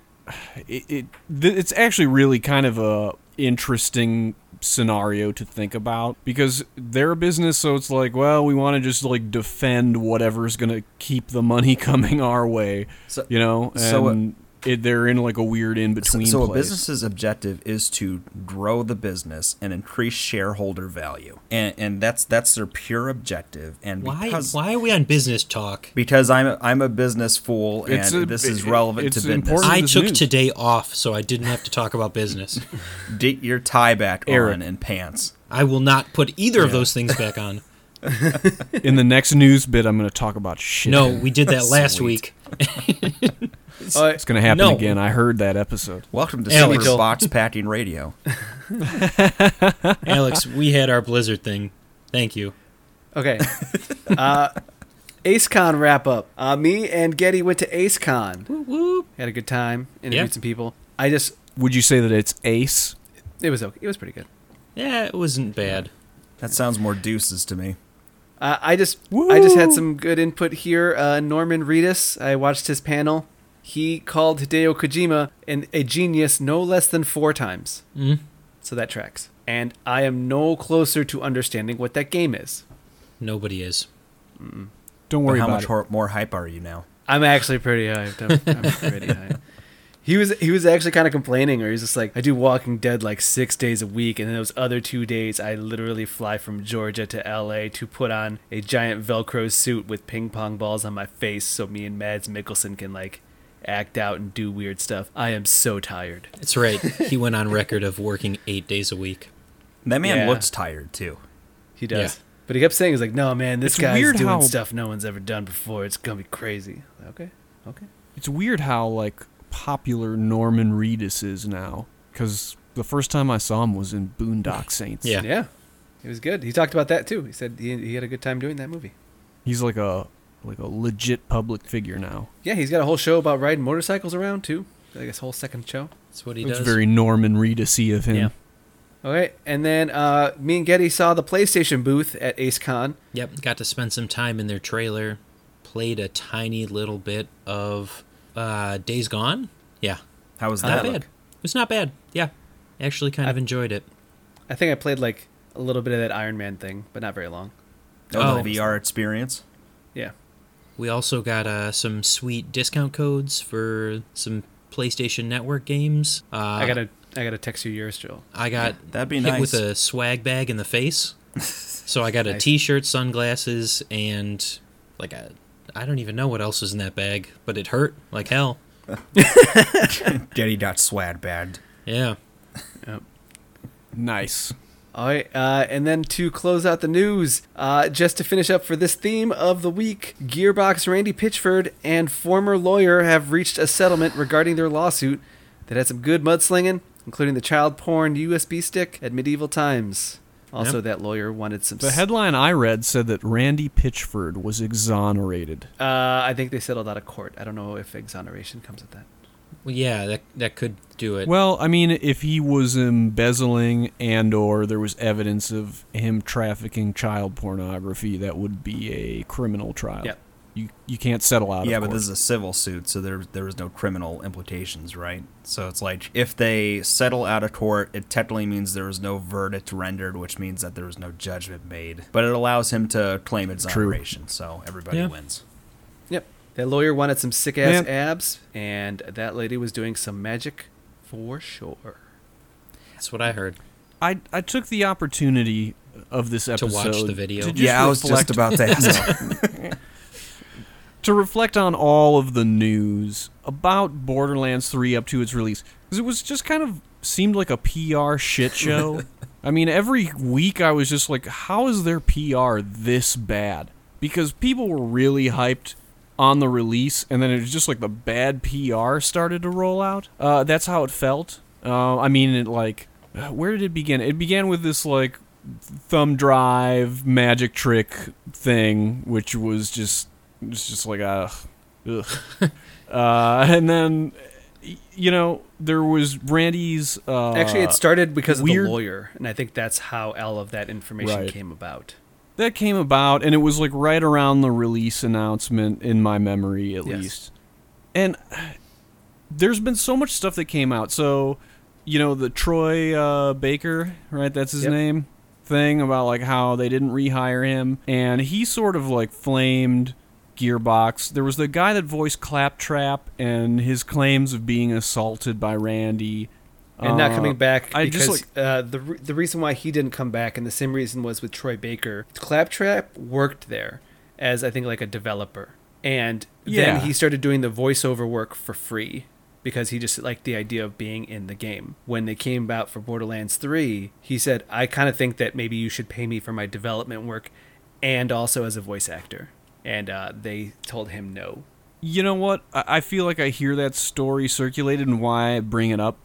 it, it th- it's actually really kind of a interesting scenario to think about because they're a business so it's like well we want to just like defend whatever's going to keep the money coming our way So- you know so, and it, they're in like a weird in between. so a place. business's objective is to grow the business and increase shareholder value, and and that's that's their pure objective. And Why? because Why are we on business talk? because I'm a, I'm a business fool, and It's a- this is it- relevant it's to business. important. I took news. today off, so I didn't have to talk about business. Get your tie back Eric. on and pants. I will not put either of those things back on. in the next news bit i'm going to talk about shit No, we did that last Sweet. week. Oh, It's gonna happen No. again. I heard that episode. Welcome to Alex. Super Box Packing Radio. Alex, we had our Blizzard thing. Thank you. Okay. uh, AceCon wrap up. Uh, me and Getty went to AceCon. Whoop, whoop. Had a good time. Interviewed Yeah. some people. I just, Would you say that it's Ace? it was okay. It was pretty good. Yeah, it wasn't bad. That sounds more deuces to me. Uh, I just, Woo! I just had some good input here. Uh, Norman Reedus. I watched his panel. He called Hideo Kojima an, a genius no less than four times. Mm. So that tracks. And I am no closer to understanding what that game is. Nobody is. Don't But worry how about much it. hor- more hype are you now? I'm actually pretty hyped. I'm, I'm pretty hyped. He was he was actually kind of complaining, or he's just like, I do Walking Dead like six days a week, and then those other two days, I literally fly from Georgia to L.A. to put on a giant Velcro suit with ping pong balls on my face, so me and Mads Mikkelsen can like act out and do weird stuff. I am so tired. That's right. He went on record of working eight days a week. That man Yeah. looks tired too. He does. Yeah. But he kept saying, "He's like, no, man, this It's guy's weird doing how- stuff no one's ever done before. It's gonna be crazy." Okay, okay. It's weird how like popular Norman Reedus is now. Because the first time I saw him was in Boondock Saints. Yeah. Yeah, it was good. He talked about that too. He said he, he had a good time doing that movie. He's like a like a legit public figure now. Yeah, he's got a whole show about riding motorcycles around too. I guess whole second show. That's what he does. It's very Norman Reedus-y of him. Yeah. Okay, and then uh, me and Getty saw the PlayStation booth at AceCon. Yep, got to spend some time in their trailer. Played a tiny little bit of uh, Days Gone. Yeah, How was that? not that? bad. look? It was not bad. Yeah, actually, kind of enjoyed it. I think I played like a little bit of that Iron Man thing, but not very long. Oh, Oh. the VR experience. Yeah. We also got uh, some sweet discount codes for some PlayStation Network games. Uh, I gotta I gotta text you yours, Joel. I got That'd be hit nice. with a swag bag in the face. so I got a Nice. T-shirt, sunglasses, and like a I don't even know what else was in that bag, but it hurt like hell. Daddy got swag bagged. Yeah. Nice. All right, uh, and then to close out the news, uh, just to finish up for this theme of the week, Gearbox Randy Pitchford and former lawyer have reached a settlement regarding their lawsuit that had some good mudslinging, including the child porn USB stick at medieval times. Also, Yep. that lawyer wanted some. The s- headline I read said that Randy Pitchford was exonerated. Uh, I think they settled out of court. I don't know if exoneration comes with that. Well, yeah, that that could do it. Well, I mean, if he was embezzling and or there was evidence of him trafficking child pornography, that would be a criminal trial. Yep. You you can't settle out yeah, of but court. this is a civil suit, so there there was no criminal implications, right? So it's like if they settle out of court, it technically means there was no verdict rendered, which means that there was no judgment made. But it allows him to claim exoneration, so everybody Yeah. wins. Yep. That lawyer wanted some sick ass Man. abs, and that lady was doing some magic for sure. That's what I heard. I I took the opportunity of this episode To episode watch the video. to just yeah, I was reflect- just about to ask. to reflect on all of the news about Borderlands 3 up to its release because it was just kind of seemed like a PR shit show. I mean, every week I was just like, how is their PR this bad? Because people were really hyped on the release, and then it was just like the bad PR started to roll out. Uh, that's how it felt. Uh, I mean, it like, uh, where did it begin? It began with this like thumb drive magic trick thing, which was just it's just like a, ugh. uh, and then you know there was Randy's. Uh, Actually, it started because of the lawyer, and I think that's how all of that information Right. came about. That came about, and it was like right around the release announcement in my memory, at Yes. least. And there's been so much stuff that came out. So, you know, the Troy uh, Baker, right? That's his Yep. name. Thing about like how they didn't rehire him, and he sort of like flamed Gearbox. There was the guy that voiced Claptrap, and his claims of being assaulted by Randy. And not Uh, coming back I because just, uh, the re- the reason why he didn't come back and the same reason was with Troy Baker. Claptrap worked there as I think like a developer, and Yeah. then he started doing the voiceover work for free because he just liked the idea of being in the game. When they came about for Borderlands 3, he said, "I kind of think that maybe you should pay me for my development work and also as a voice actor." And uh, they told him no. You know what? I I feel like I hear that story circulated and why I bring it up.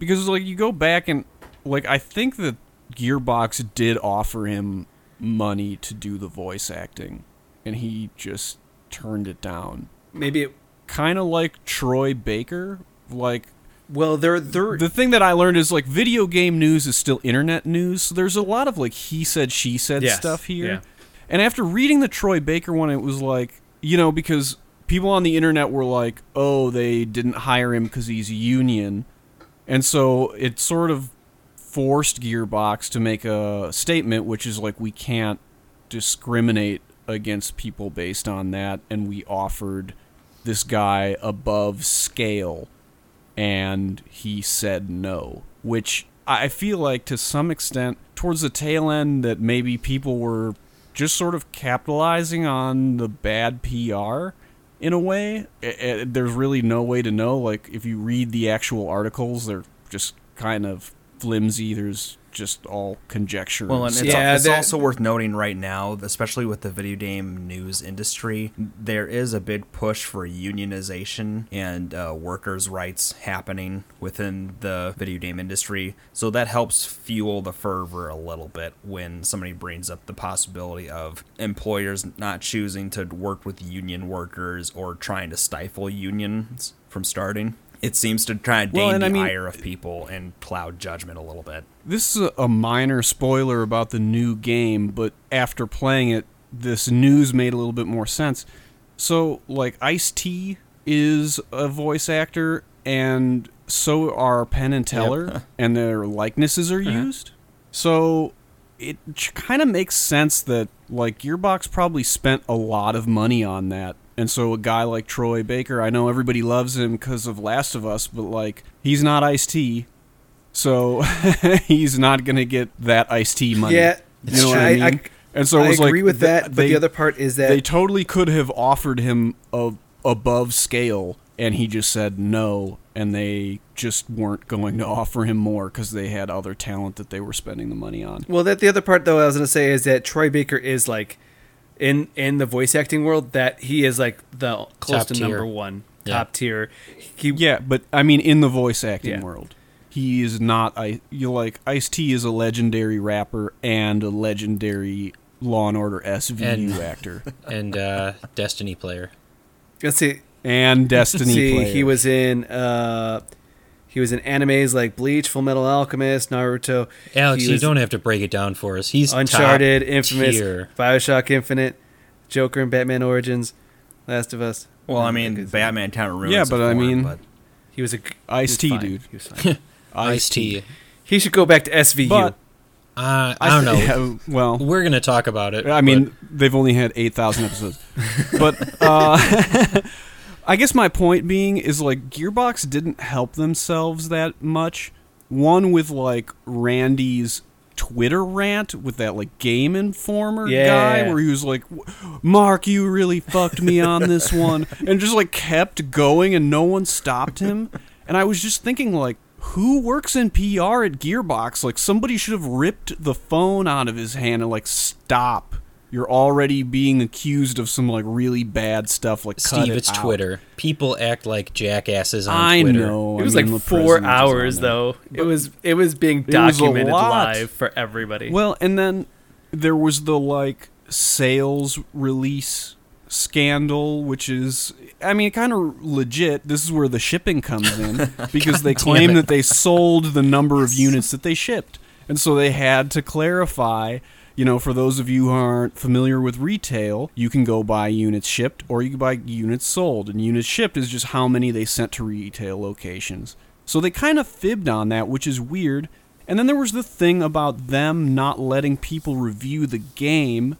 Because like you go back and like I think that Gearbox did offer him money to do the voice acting and he just turned it down. Maybe it, Kind of like Troy Baker, like well, they're they're the thing that I learned is like video game news is still internet news. So there's a lot of like he said she said Yes, stuff here. yeah. And after reading the Troy Baker one, it was like, you know, because people on the internet were like, oh, they didn't hire him because he's union. And so it sort of forced Gearbox to make a statement, which is like, we can't discriminate against people based on that. And we offered this guy above scale. And he said no, which I feel like to some extent, towards the tail end, that maybe people were just sort of capitalizing on the bad PR in a way. Eh, eh, There's really no way to know. Like, if you read the actual articles, they're just kind of flimsy. There's just all conjecture. Well, and and it's, stuff. Yeah, it's that- also worth noting right now, especially with the video game news industry, there is a big push for unionization and uh, workers' rights happening within the video game industry. So that helps fuel the fervor a little bit when somebody brings up the possibility of employers not choosing to work with union workers or trying to stifle unions from starting. It seems to try to Well, gain and the I mean- ire of people and cloud judgment a little bit. This is a- a minor spoiler about the new game, but after playing it, this news made a little bit more sense. So, like, Ice T is a voice actor, and so are Penn and Teller, and their likenesses are uh-huh. used. So, it kind of makes sense that, like, Gearbox probably spent a lot of money on that. And so, a guy like Troy Baker, I know everybody loves him because of Last of Us, but, like, he's not Ice T. So he's not gonna get that iced tea money. Yeah, you know what I, mean. I- and so it I was agree like with th- that, but they, the other part is that they totally could have offered him a above scale, and he just said no, and they just weren't going to offer him more because they had other talent that they were spending the money on. Well, that the other part though I was gonna say is that Troy Baker is like in in the voice acting world that he is like the close Top to tier. number one, Yeah. top tier. He Yeah, but I mean, in the voice acting Yeah. world, he is not. I you like Ice T is a legendary rapper and a legendary Law and Order SVU And- actor and uh, Destiny player. let's see. and Destiny see, player. he was in uh, he was in animes like Bleach, Full Metal Alchemist, Naruto, Alex, you don't have to break it down for us. He's Uncharted, top Infamous, tier. Bioshock Infinite, Joker and Batman Origins, Last of Us. Well, I mean, Because Batman Town Ruins. Yeah, of but I mean- but He was a Ice T, dude. He. Ice T. he should go back to SVU. But Uh, I don't know. Yeah, well, We're gonna talk about it. I mean, they've only had 8,000 episodes. but uh, I guess my point being is like Gearbox didn't help themselves that much. One with like Randy's Twitter rant with that like Game Informer Yeah. guy where he was like, "Mark, you really fucked me on this one," and just like kept going and no one stopped him. And I was just thinking like. Who works in PR at Gearbox? Like somebody should have ripped the phone out of his hand and like stop you're already being accused of some like really bad stuff like cut Steve, it it's out. Twitter. People act like jackasses on I Twitter. know. It was I mean, like four president is on hours there. though. It was it was being It was documented live for everybody. Well, and then there was the like sales release scandal, which is, I mean, kind of legit. This is where the shipping comes in because they damn claim that they sold the number of units that they shipped. And so they had to clarify. You know, for those of you who aren't familiar with retail, you can go buy units shipped or you can buy units sold. And units shipped is just how many they sent to retail locations. So they kind of fibbed on that, which is weird. And then there was the thing about them not letting people review the game.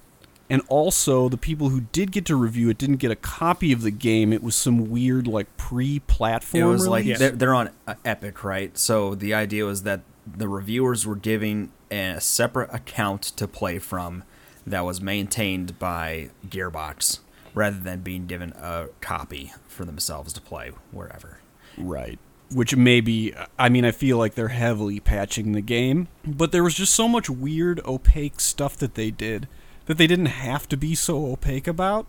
And also, the people who did get to review it didn't get a copy of the game. It was some weird, like, pre platform It was like release. they're, they're on Epic, right? So the idea was that the reviewers were giving a separate account to play from that was maintained by Gearbox rather than being given a copy for themselves to play wherever. Right. Which maybe, I mean, I feel like they're heavily patching the game, but there was just so much weird, opaque stuff that they did that they didn't have to be so opaque about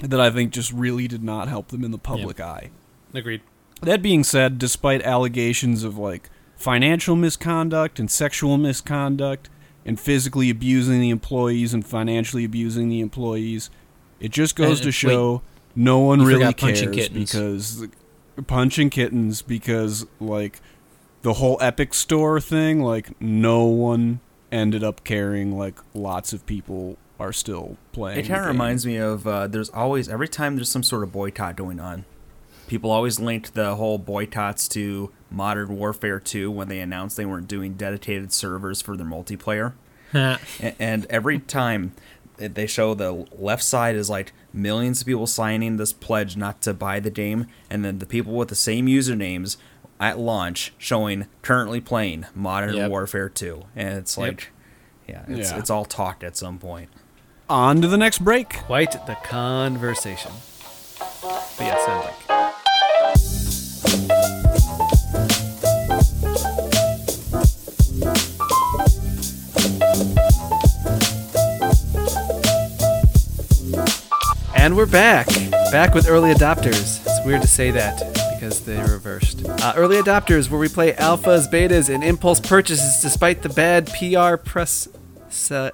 that I think just really did not help them in the public eye. Agreed. That being said, despite allegations of like financial misconduct and sexual misconduct and physically abusing the employees and financially abusing the employees, it just goes And- to wait, show no one really cares punching because punching kittens because like the whole Epic Store thing, like no one ended up caring. Like lots of people are still playing. It kind of reminds me of uh, there's always every time there's some sort of boycott going on, people always linked the whole boycotts to Modern Warfare 2 when they announced they weren't doing dedicated servers for their multiplayer. And every time they show the left side is like millions of people signing this pledge not to buy the game, and then the people with the same usernames at launch showing currently playing Modern Yep. Warfare 2, and it's like, yeah, it's, Yeah. it's all talked at some point. On to the next break. Quite the conversation. But yeah, sounds like. And we're back. Back with early adopters. It's weird to say that because they reversed. Uh, early adopters, where we play alphas, betas, and impulse purchases despite the bad PR press. Se-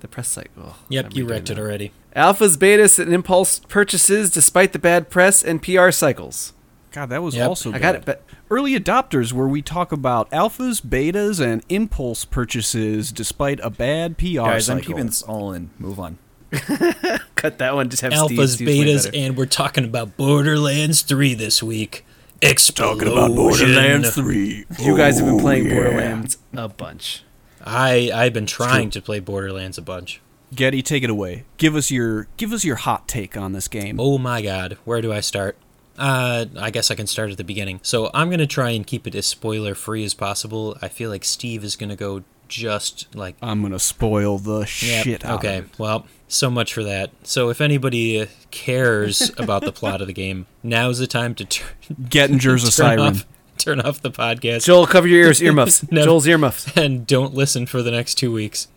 the press cycle. Yep, you wrecked it already. Alphas, betas, and impulse purchases despite the bad press and PR cycles. God, that was Yep. also. I got it. But Early adopters, where we talk about alphas, betas, and impulse purchases despite a bad PR Guys, I'm keeping this all in. Move on. cut that one. Just have Steve. Alphas, Steve's way betas, and we're talking about Borderlands 3 this week. Explosion. Talking about Borderlands 3. You guys have been playing Oh, yeah. Borderlands a bunch. I I've been trying to play Borderlands a bunch. Getty, take it away. Give us your give us your hot take on this game. Oh my god, where do I start? Uh, I guess I can start at the beginning. So I'm gonna try and keep it as spoiler free as possible. I feel like Steve is gonna go just like I'm gonna spoil the Yep, shit out okay, of it. well, so much for that. So if anybody uh, cares about the plot of the game, now's the time to turn, Gettinger's a turn siren. off turn off the podcast Joel, cover your ears, earmuffs. No. Joel's earmuffs. and don't listen for the next two weeks.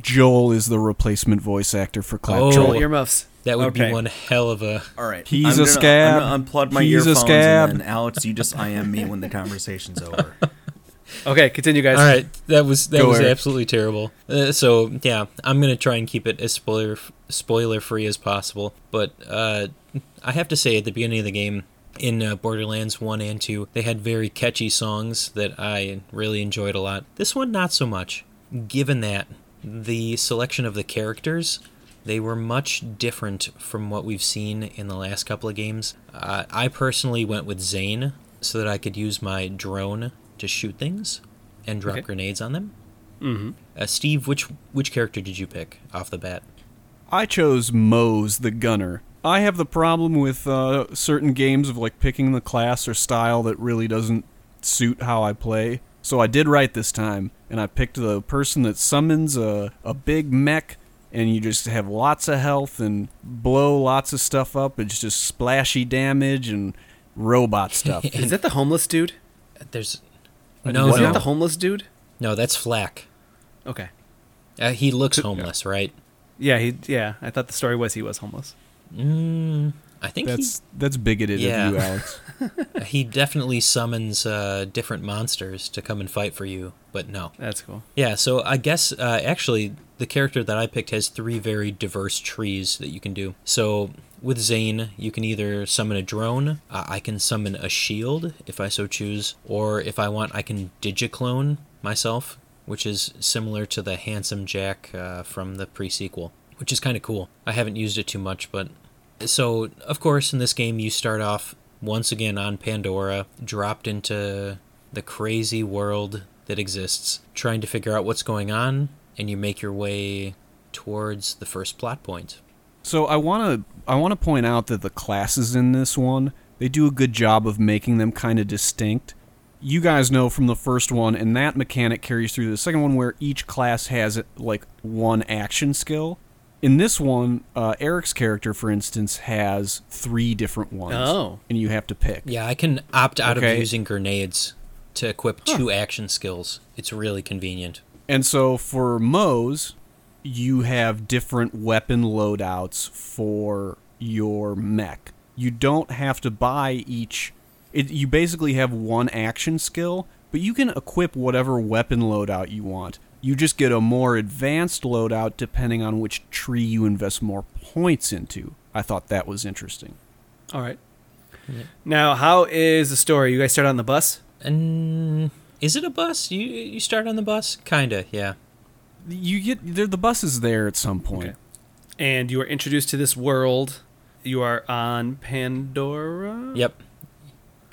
Joel is the replacement voice actor for Clap Oh. Joel earmuffs. That would Okay. be one hell of a. All right. He's I'm a gonna, scab. I'm gonna unplug my He's a earphones scab. and then Alex, you just I am me when the conversation's over. Okay, continue, guys. All right, that was that Go, was Eric. absolutely terrible. Uh, so yeah, I'm gonna try and keep it as spoiler spoiler free as possible. But uh, I have to say, at the beginning of the game, in uh, Borderlands One and Two, they had very catchy songs that I really enjoyed a lot. This one, not so much. Given that the selection of the characters, they were much different from what we've seen in the last couple of games. Uh, I personally went with Zane so that I could use my drone to shoot things and drop Okay. grenades on them. Mm-hmm. Uh, Steve, which which character did you pick off the bat? I chose Moze the Gunner. I have the problem with uh, certain games of like picking the class or style that really doesn't suit how I play. So I did right this time, and I picked the person that summons a, a big mech, and you just have lots of health and blow lots of stuff up. It's just splashy damage and robot stuff. Is that the homeless dude? There's No Is what that the homeless dude? no that's FL4K. Okay. Uh, he looks homeless, right? Yeah, he. Yeah, I thought the story was he was homeless. Mm, I think That's that's bigoted Yeah. of you, Alex. he, he definitely summons uh, different monsters to come and fight for you, but no. That's cool. Yeah, so I guess uh, actually the character that I picked has three very diverse trees that you can do. So with Zane, you can either summon a drone, uh, I can summon a shield if I so choose, or if I want, I can digiclone myself, which is similar to the Handsome Jack uh, from the pre sequel, which is kind of cool. I haven't used it too much, but. So, of course, in this game, you start off once again on Pandora, dropped into the crazy world that exists, trying to figure out what's going on, and you make your way towards the first plot point. So I want to I want to point out that the classes in this one they do a good job of making them kind of distinct. You guys know from the first one, and that mechanic carries through the second one, where each class has like one action skill. In this one, uh, Eric's character, for instance, has three different ones, Oh. and you have to pick. Yeah, I can opt out Okay. of using grenades to equip two action skills. It's really convenient. And so for Moze, you have different weapon loadouts for your mech. You don't have to buy each. It, you basically have one action skill, but you can equip whatever weapon loadout you want. You just get a more advanced loadout depending on which tree you invest more points into. I thought that was interesting. All right. Now, how is the story? You guys start on the bus. And is it a bus? You you start on the bus? Kinda, yeah. You get there, the bus is there at some point. Okay. and you are introduced to this world. You are on Pandora. Yep.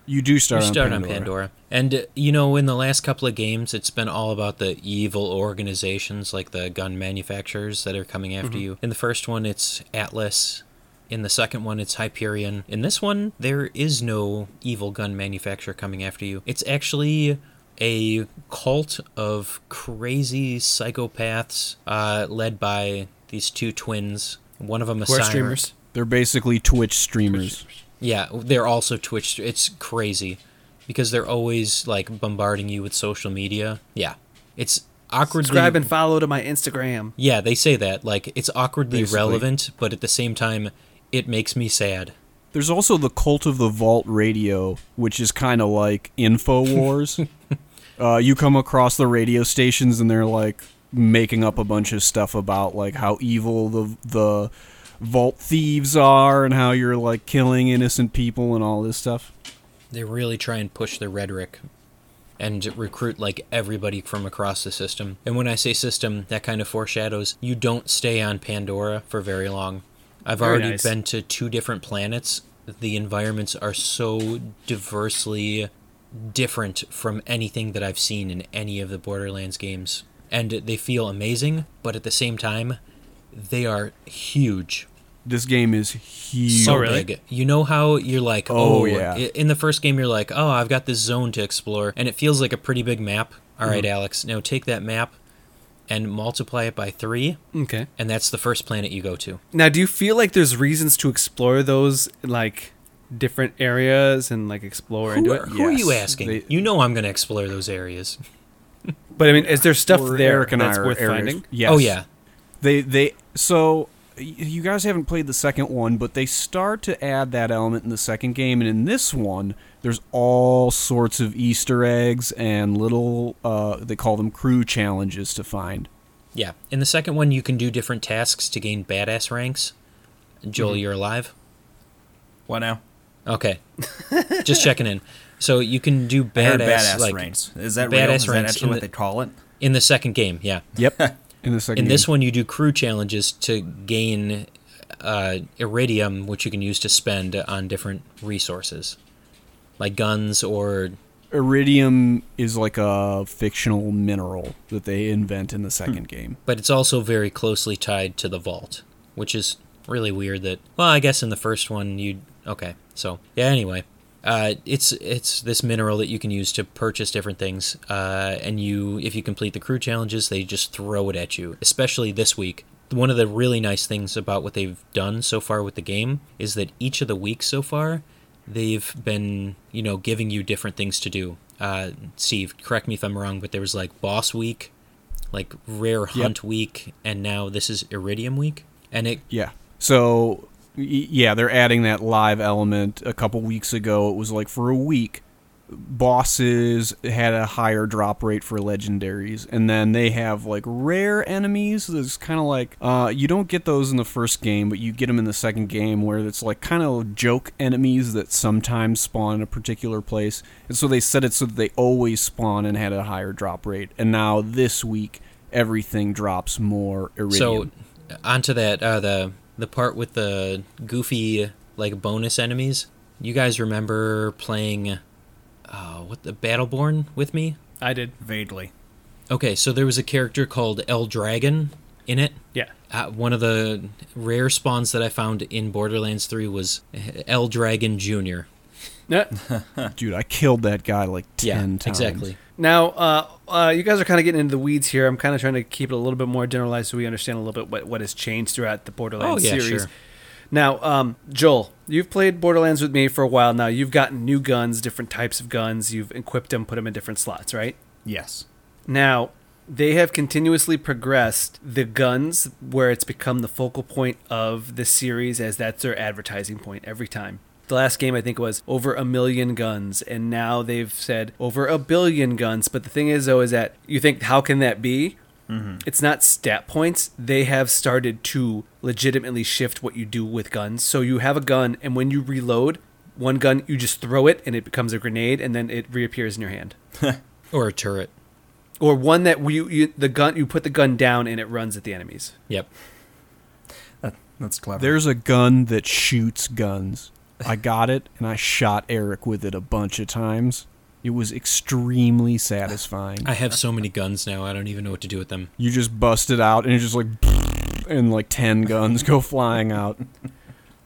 You do start, you on, start Pandora. on Pandora. And, uh, you know, in the last couple of games, it's been all about the evil organizations like the gun manufacturers that are coming after you. In the first one, it's Atlas. In the second one, it's Hyperion. In this one, there is no evil gun manufacturer coming after you. It's actually a cult of crazy psychopaths uh, led by these two twins. One of them a streamers? They're basically Twitch streamers. Yeah, they're also Twitch. It's crazy because they're always like bombarding you with social media. Yeah, it's awkwardly. Subscribe and follow to my Instagram. yeah, they say that like it's awkwardly Basically. relevant, but at the same time, it makes me sad. There's also the cult of the vault radio, which is kind of like Infowars. uh, you come across the radio stations, and they're like making up a bunch of stuff about like how evil the the vault thieves are, and how you're like killing innocent people and all this stuff. They really try and push their rhetoric and recruit like everybody from across the system. And when I say system, that kind of foreshadows you don't stay on Pandora for very long. I've Very already nice. been to two different planets. The environments are so diversely different from anything that I've seen in any of the Borderlands games. And they feel amazing, but at the same time, they are huge This game is huge. so Oh, really? big. You know how you're like, Oh, oh, yeah. In the first game, you're like, oh, I've got this zone to explore, and it feels like a pretty big map. All right, Mm-hmm. Alex, now take that map and multiply it by three, Okay. and that's the first planet you go to. Now, do you feel like there's reasons to explore those like different areas and like explore Who, into are, it? who are you asking? they- you know I'm going to explore those areas. But I mean, is there stuff there Eric and that's I are worth areas- finding? Yes. Oh yeah, They they so you guys haven't played the second one, but they start to add that element in the second game, and in this one, there's all sorts of Easter eggs and little uh, they call them crew challenges to find. yeah. In the second one, you can do different tasks to gain badass ranks. Joel, Mm-hmm. you're alive. What now? Okay, just checking in. So you can do badass, badass like ranks. Is that badass real? Is that ranks actually what the- they call it? in the second game. Yeah. Yep. In the second In this one, you do crew challenges to gain uh, iridium, which you can use to spend on different resources, like guns or iridium is like a fictional mineral that they invent in the second game. but it's also very closely tied to the vault, which is really weird. That well, I guess in the first one you okay. So yeah. Anyway, uh, it's it's this mineral that you can use to purchase different things, uh, and you if you complete the crew challenges, they just throw it at you. Especially this week. One of the really nice things about what they've done so far with the game is that each of the weeks so far, they've been you know giving you different things to do. Uh, Steve, correct me if I'm wrong, but there was like boss week, like Rare Hunt Week, and now this is Iridium Week, and it Yeah. So yeah, they're adding that live element. A couple weeks ago, it was like for a week, bosses had a higher drop rate for legendaries, and then they have like rare enemies. There's kind of like uh, you don't get those in the first game, but you get them in the second game, where it's like kind of joke enemies that sometimes spawn in a particular place, and so they set it so that they always spawn and had a higher drop rate. And now this week, everything drops more iridium. So, onto that uh, the the part with the goofy like bonus enemies. You guys remember playing uh, what the Battleborn with me? I did. Vaguely. Okay, so there was a character called El Dragon in it. Yeah. Uh, one of the rare spawns that I found in Borderlands 3 was El Dragon Jr. Dude, I killed that guy like Yeah, ten times. exactly. Now, uh, uh, you guys are kind of getting into the weeds here. I'm kind of trying to keep it a little bit more generalized so we understand a little bit what, what has changed throughout the Borderlands Oh, yeah, series. sure. Now, um, Joel, you've played Borderlands with me for a while now. You've gotten new guns, different types of guns. You've equipped them, put them in different slots, right? Yes. Now, they have continuously progressed the guns where it's become the focal point of the series as that's their advertising point every time. The last game I think was over a million guns, and now they've said over a billion guns. But the thing is, though, is that you think, how can that be? Mm-hmm. It's not stat points. They have started to legitimately shift what you do with guns. So you have a gun, and when you reload one gun, you just throw it, and it becomes a grenade, and then it reappears in your hand Or a turret. or one that you, you the gun you put the gun down and it runs at the enemies. Yep. That, that's clever. There's a gun that shoots guns. I got it and I shot Eric with it a bunch of times. It was extremely satisfying. I have so many guns now, I don't even know what to do with them. You just bust it out and it's just like and like 10 guns go flying out.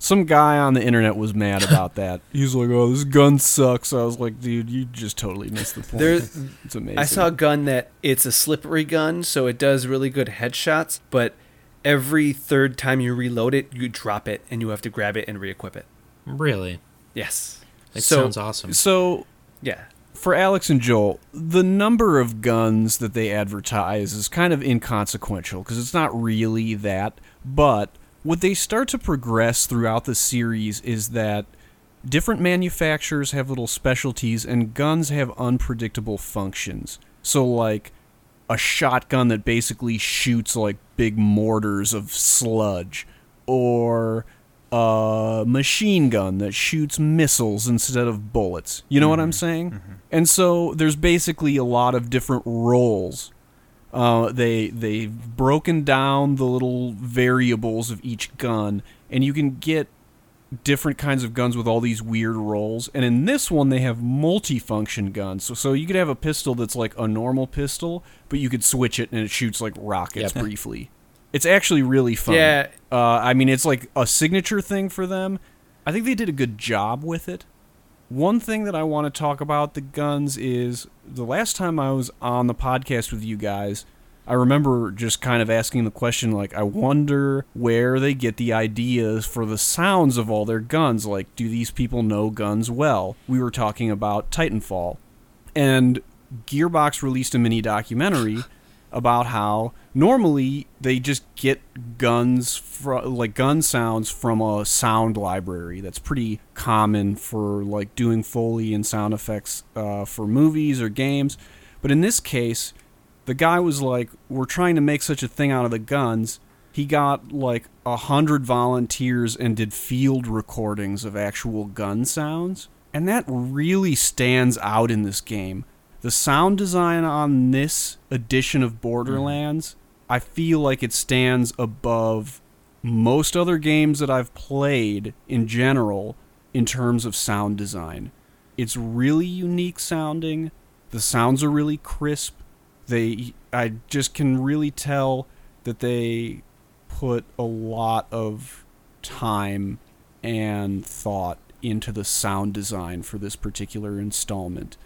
Some guy on the internet was mad about that. He's like, "Oh, this gun sucks." I was like, "Dude, you just totally missed the point." There, it's amazing. I saw a gun that it's a slippery gun, so it does really good headshots. But every third time you reload it, you drop it and you have to grab it and re-equip it. Really? Yes. It so sounds awesome. So yeah, for Alex and Joel, the number of guns that they advertise is kind of inconsequential because it's not really that. But what they start to progress throughout the series is that different manufacturers have little specialties and guns have unpredictable functions. So, like a shotgun that basically shoots like big mortars of sludge, or a machine gun that shoots missiles instead of bullets. You know what I'm saying? And so there's basically a lot of different roles. Uh, they they've broken down the little variables of each gun, and you can get different kinds of guns with all these weird roles. And in this one, they have multifunction guns. So so you could have a pistol that's like a normal pistol, but you could switch it and it shoots like rockets Yep. briefly. It's actually really fun. Yeah. Uh, I mean, it's like a signature thing for them. I think they did a good job with it. One thing that I want to talk about the guns is the last time I was on the podcast with you guys, I remember just kind of asking the question like I wonder where they get the ideas for the sounds of all their guns. Like do these people know guns well? We were talking about Titanfall. And Gearbox released a mini documentary about how normally they just get guns from like gun sounds from a sound library. That's pretty common for like doing foley and sound effects uh, for movies or games. But in this case the guy was like we're trying to make such a thing out of the guns. He got like a hundred volunteers and did field recordings of actual gun sounds. And that really stands out in this game the sound design on this edition of Borderlands, I feel like it stands above most other games that I've played in general in terms of sound design. It's really unique sounding. The sounds are really crisp. They I just can really tell that they put a lot of time and thought into the sound design for this particular installment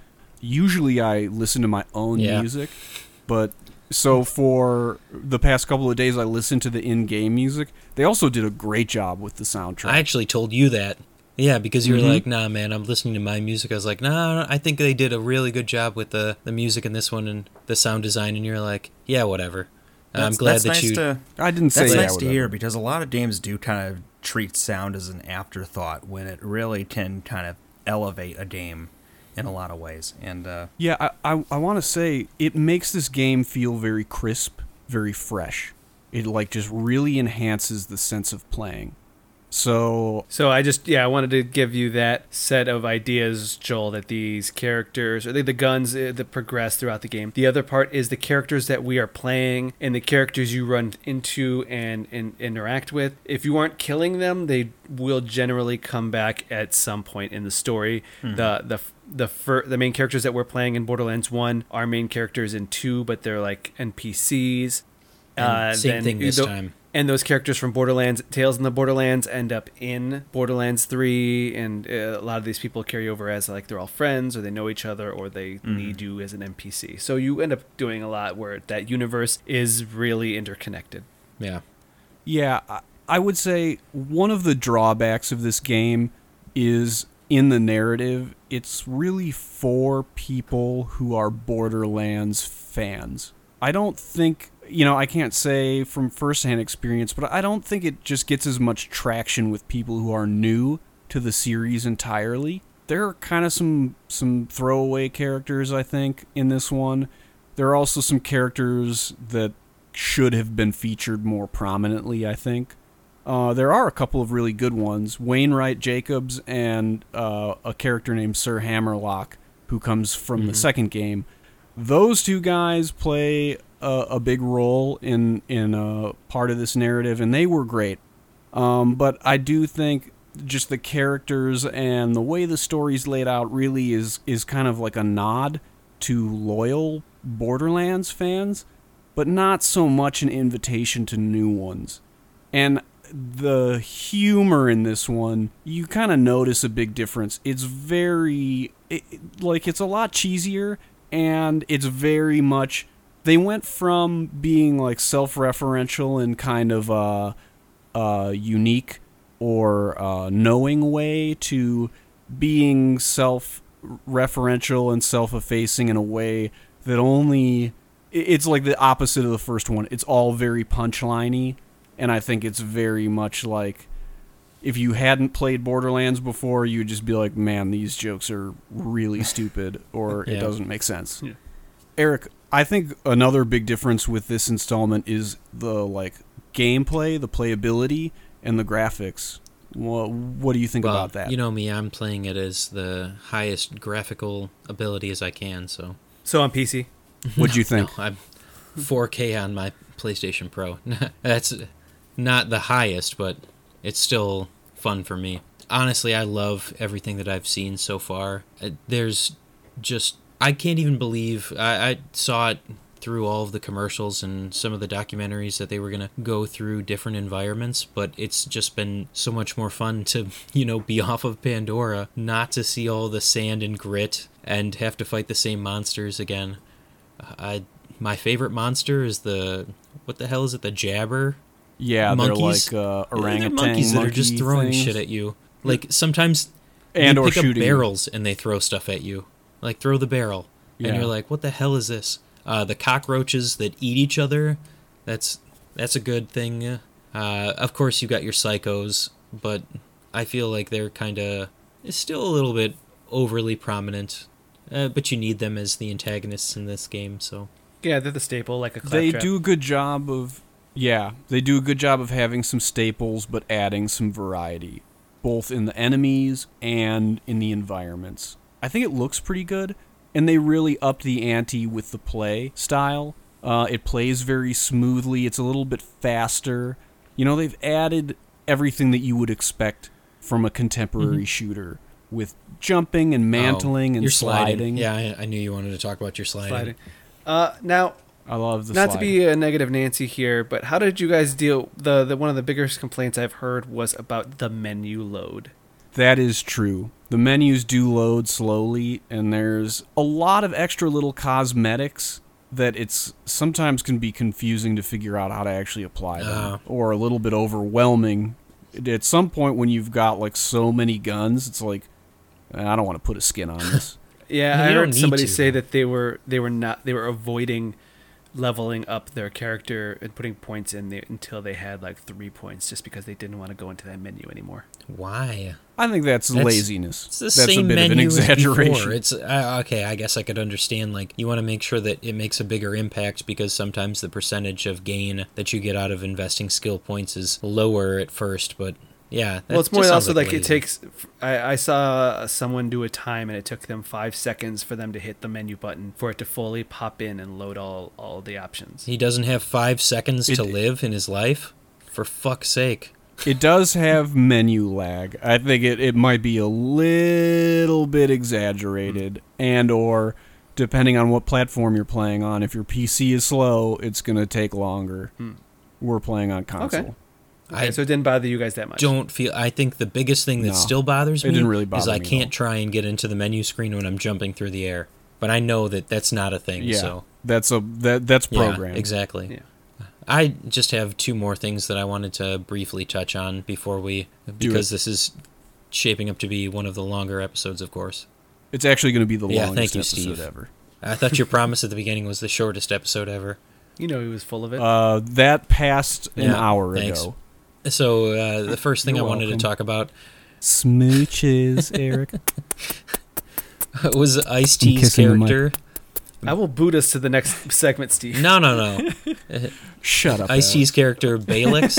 usually I listen to my own Yeah. music, but so for the past couple of days I listened to the in-game music. They also did a great job with the soundtrack. I actually told you that Yeah, because you were Mhm. like, nah, man, I'm listening to my music. I was like, nah, I think they did a really good job with the, the music in this one and the sound design. And you're like, yeah, whatever. And I'm That's- glad that's that nice you. To, I didn't say that's yeah, nice to hear because a lot of games do kind of treat sound as an afterthought when it really can kind of elevate a game in a lot of ways. And uh, Yeah, I, I, I want to say it makes this game feel very crisp, very fresh. It like just really enhances the sense of playing. So So I just yeah I wanted to give you that set of ideas, Joel, that these characters or the, the guns uh, that progress throughout the game. The other part is the characters that we are playing and the characters you run into and, and interact with. If you aren't killing them, they will generally come back at some point in the story. The the the fir- the main characters that we're playing in Borderlands One are main characters in Two, but they're like NPCs. And same thing this the- time. and those characters from Borderlands, Tales in the Borderlands, end up in Borderlands 3, and uh, a lot of these people carry over as like they're all friends, or they know each other, or they need you as an NPC. So you end up doing a lot where that universe is really interconnected. Yeah. Yeah, I- I would say one of the drawbacks of this game is in the narrative, it's really for people who are Borderlands fans. I don't think, you know, I can't say from firsthand experience, but I don't think it just gets as much traction with people who are new to the series entirely. There are kind of some some throwaway characters, I think, in this one. There are also some characters that should have been featured more prominently, I think. Uh, there are a couple of really good ones Wainwright Jacobs and uh, a character named Sir Hammerlock, who comes from the second game. Those two guys play a, a big role in, in uh, part of this narrative, and they were great. Um, but I do think just the characters and the way the story's laid out really is, is kind of like a nod to loyal Borderlands fans, but not so much an invitation to new ones. And the humor in this one, you kind of notice a big difference. It's very, it, like, it's a lot cheesier, and it's very much. They went from being like self-referential and kind of uh, uh, unique or uh, knowing way to being self-referential and self-effacing in a way that only it's like the opposite of the first one. It's all very punchliney, and I think it's very much like if you hadn't played Borderlands before, you'd just be like, "Man, these jokes are really stupid," or "It doesn't make sense." Yeah. Eric, I think another big difference with this installment is the like gameplay, the playability, and the graphics. What, what do you think Well, about that? you know me, I'm playing it as the highest graphical ability as I can, so. So on PC, What'd you think? No, I'm 4K on my PlayStation Pro. That's not the highest, but it's still fun for me. Honestly, I love everything that I've seen so far. Uh, There's just I can't even believe I, I saw it through all of the commercials and some of the documentaries that they were gonna go through different environments, but it's just been so much more fun to you know be off of Pandora, not to see all the sand and grit and have to fight the same monsters again. I my favorite monster is the what the hell is it? The jabber. Yeah, monkeys. they're like uh, They're monkeys that are just throwing things. shit at you. Like sometimes And they or pick shooting. up barrels and they throw stuff at you. Like throw the barrel, Yeah. and you're like, what the hell is this? Uh, the cockroaches that eat each other. That's that's a good thing. Uh, of course, you got your psychos, but I feel like they're kind of is still a little bit overly prominent. Uh, but you need them as the antagonists in this game, so yeah, they're the staple, like a they claptrap. do a good job of yeah they do a good job of having some staples but adding some variety both in the enemies and in the environments i think it looks pretty good and they really upped the ante with the play style uh, it plays very smoothly it's a little bit faster you know they've added everything that you would expect from a contemporary shooter with jumping and mantling Oh, and you're sliding. Yeah, I, I knew you wanted to talk about your sliding. sliding. Uh, now, i love the not to be a negative Nancy here, but how did you guys deal? The, the one of the biggest complaints I've heard was about the menu load. That is true. The menus do load slowly, and there's a lot of extra little cosmetics that it's sometimes can be confusing to figure out how to actually apply them, Ah. or a little bit overwhelming at some point when you've got like so many guns, it's like I don't want to put a skin on this. Yeah, No, I you don't heard somebody to, say though. that they were they were not they were avoiding leveling up their character and putting points in there until they had like three points, just because they didn't want to go into that menu anymore. Why? I think that's, That's- laziness. It's the that's same a bit of an menu exaggeration. before. It's uh, okay. I guess I could understand. Like you want to make sure that it makes a bigger impact because sometimes the percentage of gain that you get out of investing skill points is lower at first. But yeah, that well, it's more also like, it takes. I, I saw someone do a time, and it took them five seconds for them to hit the menu button for it to fully pop in and load all all the options. He doesn't have five seconds It- to live in his life. For fuck's sake. it does have menu lag. I think it, it might be a little bit exaggerated and or depending on what platform you're playing on, if your PC is slow, it's going to take longer. Hmm. We're playing on console. Okay, I so it didn't bother you guys that much. don't feel. I think the biggest thing that No. still bothers me didn't really is bother I me at can't all. try and get into the menu screen when I'm jumping through the air. But I know that that's not a thing. Yeah. So That's a that that's yeah, programmed. exactly. Yeah. I just have two more things that I wanted to briefly touch on before we, because this is shaping up to be one of the longer episodes, of course. It's actually going to be the Yeah, longest thank you, episode Steve. ever. I thought your promise at the beginning was the shortest episode ever. You know he was full of it. Uh, that passed an Yeah, hour thanks. ago. So uh, the first thing You're I wanted welcome. to talk about Smooches, Eric. was Ice T's kissing the mic. character. I will boot us to the next segment, Steve. No, no, no. Shut up. Ice Alex. T's character Balex.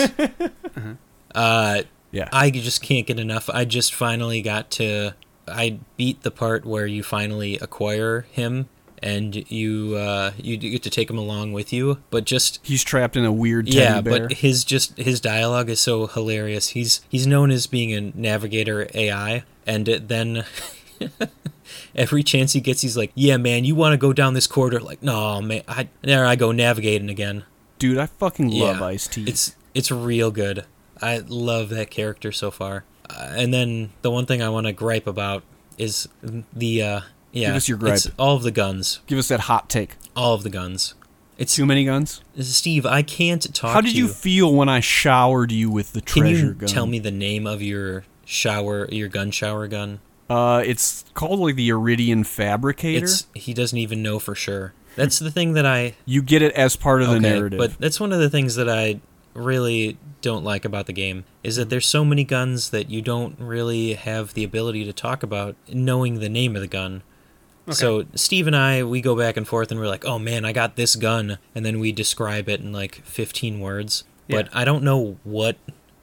uh, Yeah. I just can't get enough. I just finally got to. I beat the part where you finally acquire him, and you uh, you get to take him along with you. But just He's trapped in a weird teddy yeah, bear. but his just his dialogue is so hilarious. He's he's known as being a navigator AI, and then. Every chance he gets, he's like, "Yeah, man, you want to go down this corridor?" Like, no, man, I there I go navigating again. Dude, I fucking love Yeah, Ice T. It's it's real good. I love that character so far. Uh, and then the one thing I want to gripe about is the uh yeah, Give us your gripe. all of the guns, Give us that hot take. all of the guns. It's Too many guns? Steve. I can't talk. How did to you feel when I showered you with the Can treasure you gun? tell me the name of your shower, your gun shower gun? Uh, it's called like the Eridian Fabricator. It's he doesn't even know for sure. That's the thing that I you get it as part of the narrative. but that's one of the things that I really don't like about the game is that there's so many guns that you don't really have the ability to talk about knowing the name of the gun. So Steve and I, we go back and forth, and we're like, "Oh man, I got this gun," and then we describe it in like 15 words. But I don't know what,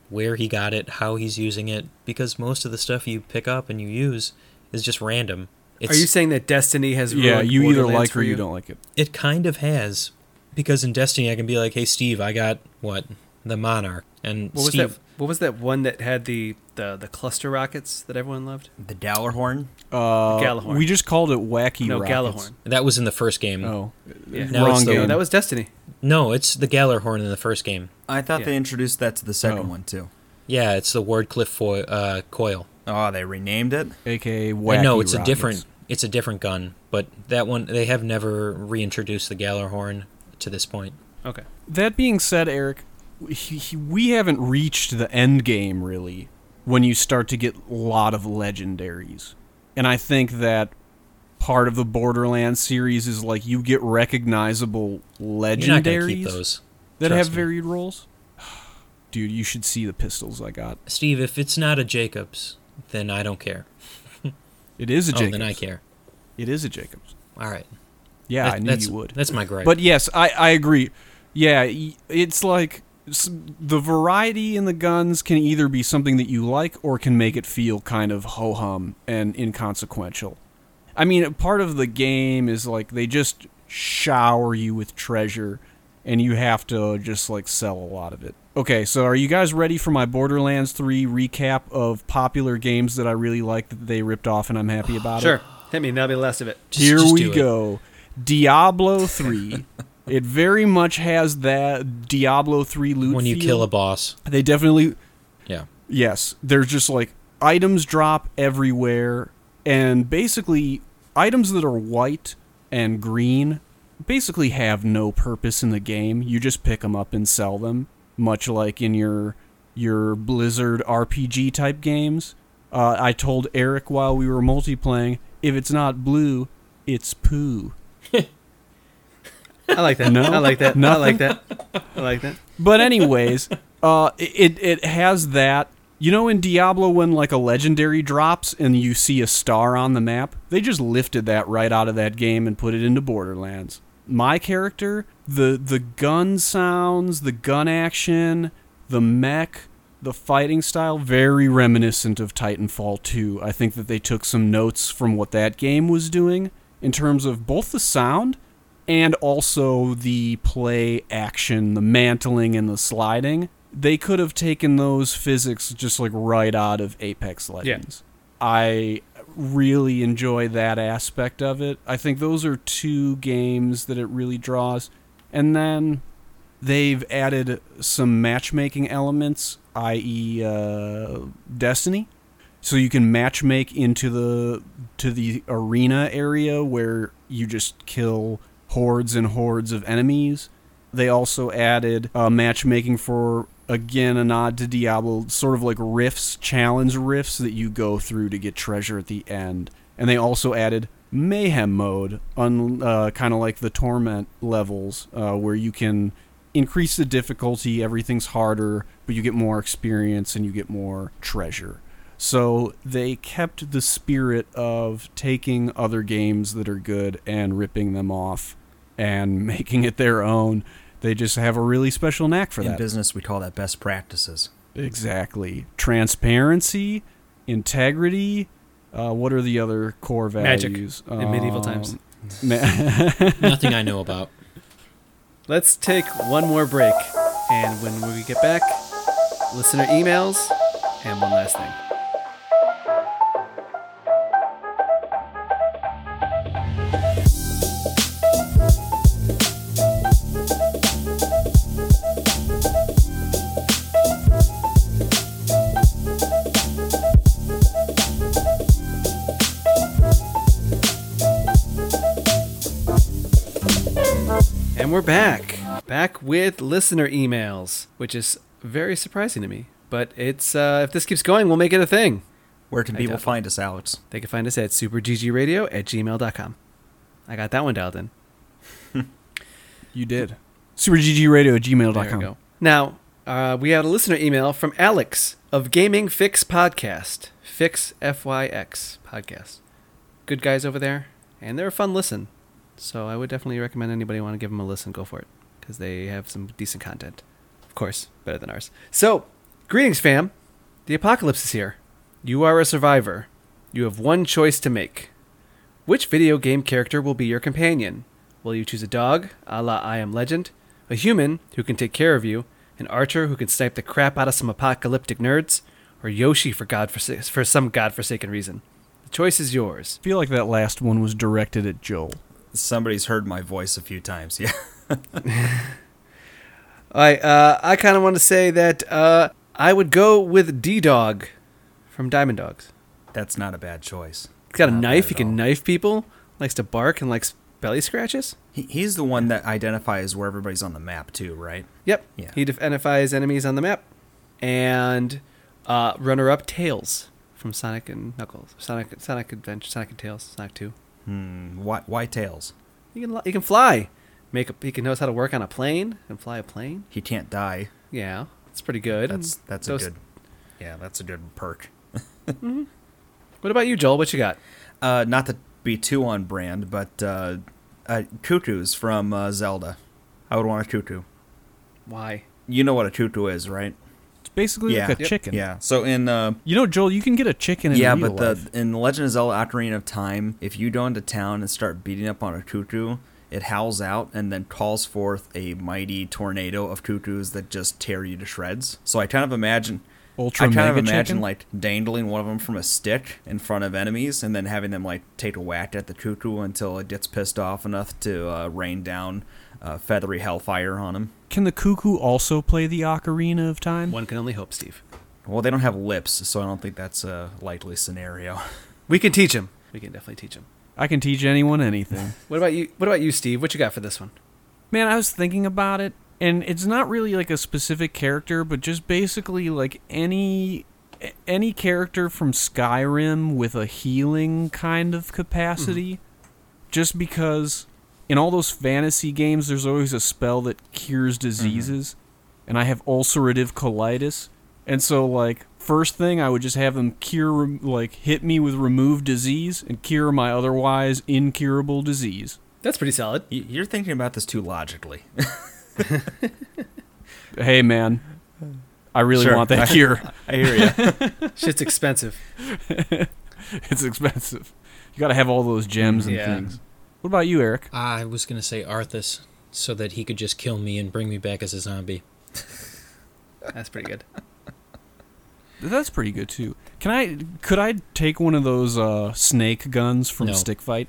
where he got it, how he's using it, because most of the stuff you pick up and you use is just random. It's, Are you saying that Destiny has yeah, you either like or you don't like it. It kind of has, because in Destiny I can be like, "Hey Steve, I got what the Monarch," and What was Steve, that? What was that one that had the, the, the cluster rockets that everyone loved? The Dallarhorn. Uh, Gjallarhorn. We just called it Wacky no, Rockets. Gjallarhorn. that was in the first game. Oh, Yeah. Now wrong it's the- game. No, that was Destiny. No, it's the Gjallarhorn in the first game. I thought Yeah. they introduced that to the second Oh. one too. Yeah, it's the Wardcliff foil, uh, coil. Oh, they renamed it. aka Uh, Wacky no, it's a different. It's a different gun, but that one they have never reintroduced the Gjallarhorn to this point. Okay. That being said, Eric, he, he- we haven't reached the end game really when you start to get a lot of legendaries. And I think that part of the Borderlands series is like you get recognizable You're not keep legendaries those, that trust have me. varied roles. Dude, you should see the pistols I got. Steve. If it's not a Jacobs, then I don't care. It is a Oh, Jacobs. then I care. It is a Jacobs. All right. Yeah, That- I knew you would. That's my gripe. But yes, I, I agree. Yeah, it's like the variety in the guns can either be something that you like or can make it feel kind of ho hum and inconsequential. I mean, part of the game is like they just shower you with treasure and you have to just like sell a lot of it. Okay, so are you guys ready for my Borderlands 3 recap of popular games that I really like that they ripped off and I'm happy about it? Sure. Hit me. That'll be the last of it. Just- Here just we do it. go. Diablo 3. it very much has that Diablo 3 loot when you feel. kill a boss, They definitely yeah. yes, there's just like items drop everywhere and basically items that are white and green basically have no purpose in the game. You just pick them up and sell them, much like in your your Blizzard RPG type games. Uh, I told Eric while we were multiplaying, if it's not blue, it's poo. I like that. No? I like that. I like that. I like that. But anyways, uh, it it has that. You know, in Diablo, when like a legendary drops and you see a star on the map, they just lifted that right out of that game and put it into Borderlands. My character, the the gun sounds, the gun action, the mech, the fighting style, very reminiscent of Titanfall 2. I think that they took some notes from what that game was doing in terms of both the sound and also the play action, the mantling and the sliding. They could have taken those physics just like right out of Apex Legends. I really enjoy that aspect of it. I think those are two games that it really draws. And then they've added some matchmaking elements, i.e., uh, Destiny. So you can matchmake into the to the arena area where you just kill hordes and hordes of enemies. They also added uh, matchmaking for again a nod to Diablo, sort of like rifts, challenge rifts that you go through to get treasure at the end. And they also added mayhem mode, un, uh, kind of like the torment levels, uh, where you can increase the difficulty. Everything's harder, but you get more experience and you get more treasure. So they kept the spirit of taking other games that are good and ripping them off and making it their own. They just have a really special knack for In that. business, we call that best practices. Exactly. Transparency, integrity. Uh, what are the other core values? Magic values in medieval Um, times. ma- Nothing I know about. Let's take one more break, and when we get back, listener emails and one last thing. And we're back. Back with listener emails, which is very surprising to me. But it's uh, if this keeps going, we'll make it a thing. Where can I people definitely- find us, Alex? They can find us at superggradio at gmail.com. I got that one dialed in. you did. SuperGGRadio at There we gmail.com. go. Now, uh, we had a listener email from Alex of Gaming Fyx Podcast. Fyx F Y X Podcast. Good guys over there, and they're a fun listen. So I would definitely recommend anybody want to give them a listen, go for it, because they have some decent content. Of course, better than ours. So, greetings, fam. The apocalypse is here. You are a survivor. You have one choice to make. Which video game character will be your companion? Will you choose a dog, a la I Am Legend, a human who can take care of you, an archer who can snipe the crap out of some apocalyptic nerds, or Yoshi for god for some godforsaken reason? The choice is yours. I feel like that last one was directed at Joel. Somebody's heard my voice a few times. Yeah. I uh, I kind of want to say that uh, I would go with D Dog from Diamond Dogs. That's not a bad choice. He's got a Not bad knife. He can all. knife people. Likes to bark and likes belly scratches. He, he's the one that identifies where everybody's on the map too, right? Yep. Yeah. He identifies enemies on the map. And uh, runner-up Tails from Sonic and Knuckles. Sonic Sonic Adventure. Sonic and Tails. Sonic Two. Hmm. Why, why tails? He can he can fly. Make a, he can knows how to work on a plane and fly a plane. He can't die. Yeah, that's pretty good. That's that's a good. Yeah, that's a good perk. What about you, Joel? What you got? Uh, not to be too on brand, but uh, uh, tutus from uh, Zelda. I would want a cuckoo. Why? You know what a tutu is, right? It's basically Yeah. like a Yep. chicken. Yeah. So in uh, You know, Joel, you can get a chicken in yeah, but the life. in Legend of Zelda: Ocarina of Time, if you go into town and start beating up on a cuckoo, it howls out and then calls forth a mighty tornado of cuckoos that just tear you to shreds. So I kind of imagine. Ultra I kind of imagine chicken? like dangling one of them from a stick in front of enemies, and then having them like take a whack at the cuckoo until it gets pissed off enough to uh, rain down uh, feathery hellfire on him. Can the cuckoo also play the Ocarina of Time? One can only hope, Steve. Well, they don't have lips, so I don't think that's a likely scenario. We can teach him. We can definitely teach him. I can teach anyone anything. What about you? What about you, Steve? What you got for this one? Man, I was thinking about it, and it's not really like a specific character, but just basically like any any character from Skyrim with a healing kind of capacity. Just because in all those fantasy games, there's always a spell that cures mm-hmm. diseases, and I have ulcerative colitis, and so like first thing I would just have them cure like hit me with remove disease and cure my otherwise incurable disease. That's pretty solid. You're thinking about this too logically. Hey man, I really Sure. want that cure. I hear you. Shit's expensive. it's expensive. You got to have all those gems mm, and Yeah. things. What about you, Eric? I was gonna say Arthas, so that he could just kill me and bring me back as a zombie. That's pretty good. That's pretty good too. Can I? Could I take one of those uh, snake guns from No. Stick Fight?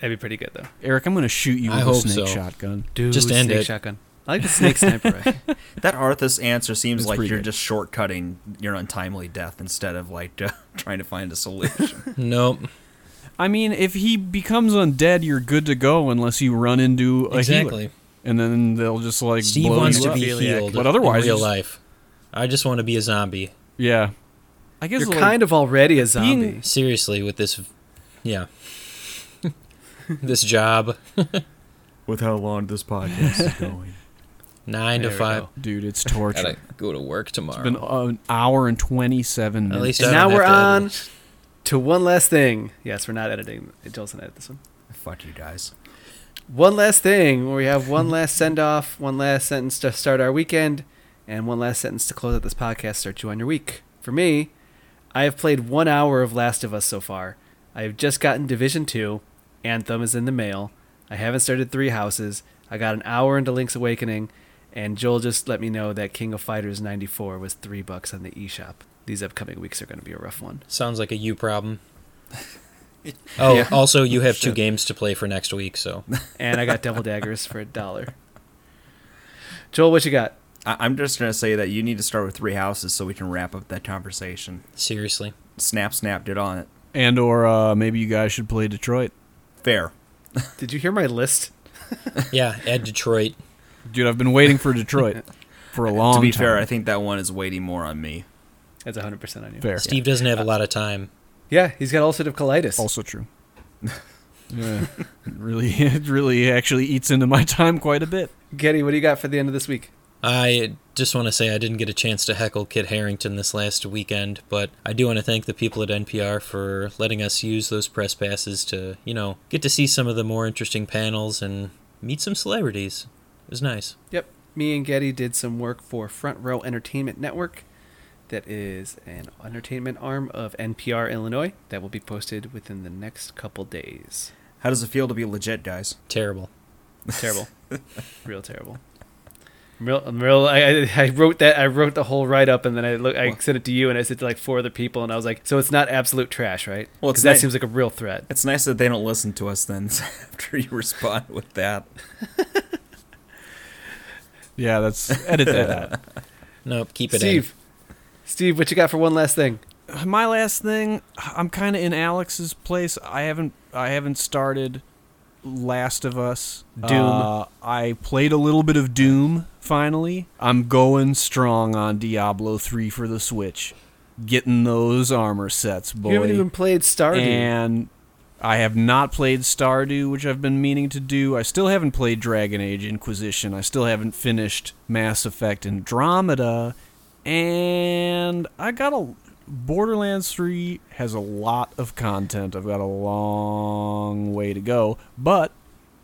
That'd be pretty good though. Eric, I'm going to shoot you I with a snake so. shotgun. Dude, Just end snake it. shotgun. I like the snake sniper that Arthas answer seems It's like you're good. just shortcutting your untimely death instead of like uh, trying to find a solution. Nope. I mean, if he becomes undead, you're good to go unless you run into a exactly. healer, and then they'll just like Steve blow wants you to up. be healed, But otherwise, in real life. I just want to be a zombie. Yeah, I guess You're like, kind of already a zombie. being- Seriously, with this, yeah, this job, With how long this podcast is going. nine There to five. go. dude, it's torture. Gotta go to work tomorrow. It's been an hour and twenty-seven minutes. At least And now we're on edit. To one last thing. Yes, we're not editing. Joel's gonna edit this one. Fuck you guys. One last thing where we have one last send off, one last sentence to start our weekend, and one last sentence to close out this podcast, start you on your week. For me, I have played one hour of Last of Us so far. I have just gotten Division 2. Anthem is in the mail. I haven't started Three Houses. I got an hour into Link's Awakening, and Joel just let me know that King of Fighters 94 was three bucks on the eShop. These upcoming weeks are going to be a rough one. Sounds like a you problem. Oh, Yeah. also you have two games to play for next week, so And I got double Daggers for a dollar. Joel, what you got? I- I'm just gonna say that you need to start with three houses so we can wrap up that conversation. seriously. Snap, snap, did on it. and or uh, maybe you guys should play Detroit, Fair. Did you hear my list? Yeah, add Detroit. dude. I've been waiting for Detroit for a long to be time. fair, I think that one is waiting more on me. That's 100% on you. fair. Steve doesn't have a lot of time. Yeah, he's got ulcerative colitis. Also true. yeah, it really, it really actually eats into my time quite a bit. Getty, what do you got for the end of this week? I just want to say I didn't get a chance to heckle Kit Harington this last weekend, but I do want to thank the people at NPR for letting us use those press passes to, you know, get to see some of the more interesting panels and meet some celebrities. It was nice. Yep. Me and Getty did some work for Front Row Entertainment Network. That is an entertainment arm of NPR Illinois that will be posted within the next couple days. How does it feel to be legit, guys? Terrible. Terrible. real terrible. I'm real, I'm real I, I, I wrote that I wrote the whole write up and then I look I sent it to you and I sent it to like four other people and I was like, so it's not absolute trash, right? Well, Because it's that nice- seems like a real threat. It's nice that they don't listen to us then after you respond with that. Yeah, that's edit that out. Nope, keep it Steve, Steve, what you got for one last thing? My last thing, I'm kind of in Alex's place. I haven't, I haven't started Last of Us. Doom. Uh, I played a little bit of Doom. Finally, I'm going strong on Diablo 3 for the Switch, getting those armor sets, boy. You haven't even played Stardew. And I have not played Stardew, which I've been meaning to do. I still haven't played Dragon Age Inquisition. I still haven't finished Mass Effect Andromeda. And I got a. Borderlands 3 has a lot of content. I've got a long way to go. But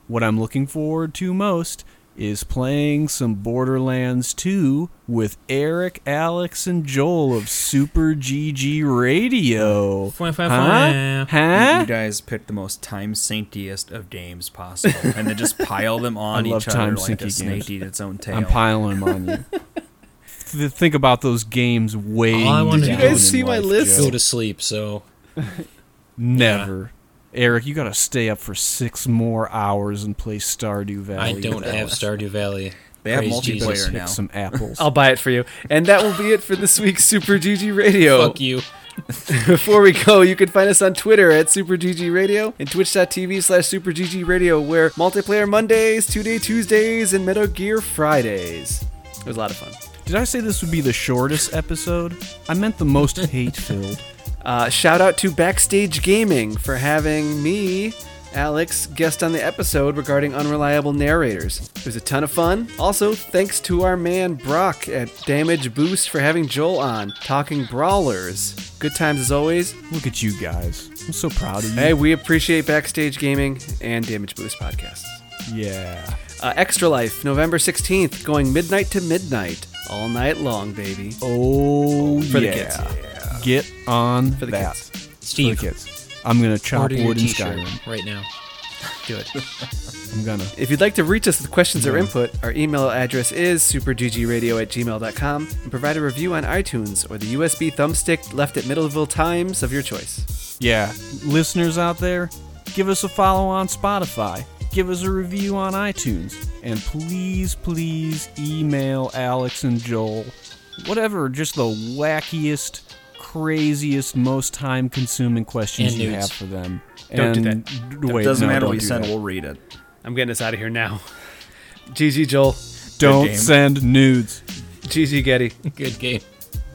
what I'm looking forward to most is playing some Borderlands 2 with Eric, Alex, and Joel of Super GG Radio. Fwah, fwah, Huh? fwah. You, Huh? you guys picked the most time synciest of games possible, and then just pile them on I each other like a syncy snake games. eat its own tail. I'm piling them on you. Th- Think about those games way. All I wanna Did you do guys is see my list? Go to sleep, so Never. Eric, you gotta stay up for six more hours and play Stardew Valley. I don't have. Stardew Valley. They have Praise multiplayer Jesus. Pick now. some apples. I'll buy it for you. And that will be it for this week's Super GG Radio. Fuck you. Before we go, you can find us on Twitter at SuperGG Radio and twitch.tv slash SuperGG Radio, where multiplayer Mondays, two day Tuesdays, and Metal Gear Fridays. It was a lot of fun. Did I say this would be the shortest episode? I meant the most hate filled. Uh, shout out to Backstage Gaming for having me, Alex, guest on the episode regarding unreliable narrators. It was a ton of fun. Also, thanks to our man Brock at Damage Boost for having Joel on, talking brawlers. Good times as always. Look at you guys. I'm so proud of you. Hey, we appreciate Backstage Gaming and Damage Boost podcasts. Yeah. Uh, Extra Life, November 16th, going midnight to midnight. All night long, baby. Oh, For the yeah. Get on For the that. kids. For the kids. I'm gonna chop order wood in t-shirt Skyrim. right now. Do it. I'm gonna. If you'd like to reach us with questions or input, our email address is superggradio at gmail.com and provide a review on iTunes or the USB thumbstick left at Middleville Times of your choice. Yeah, listeners out there, give us a follow on Spotify. Give us a review on iTunes. And please, please email Alex and Joel. Whatever, just the wackiest, craziest, most time consuming questions And you nudes. have for them. Don't do that. Wait, Doesn't no, matter don't what you send, that. we'll read it. I'm getting us out of here now. GG Joel, Don't send nudes. GG Getty, Good game.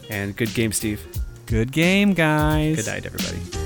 and good game, Steve. Good game, guys. Good night, everybody.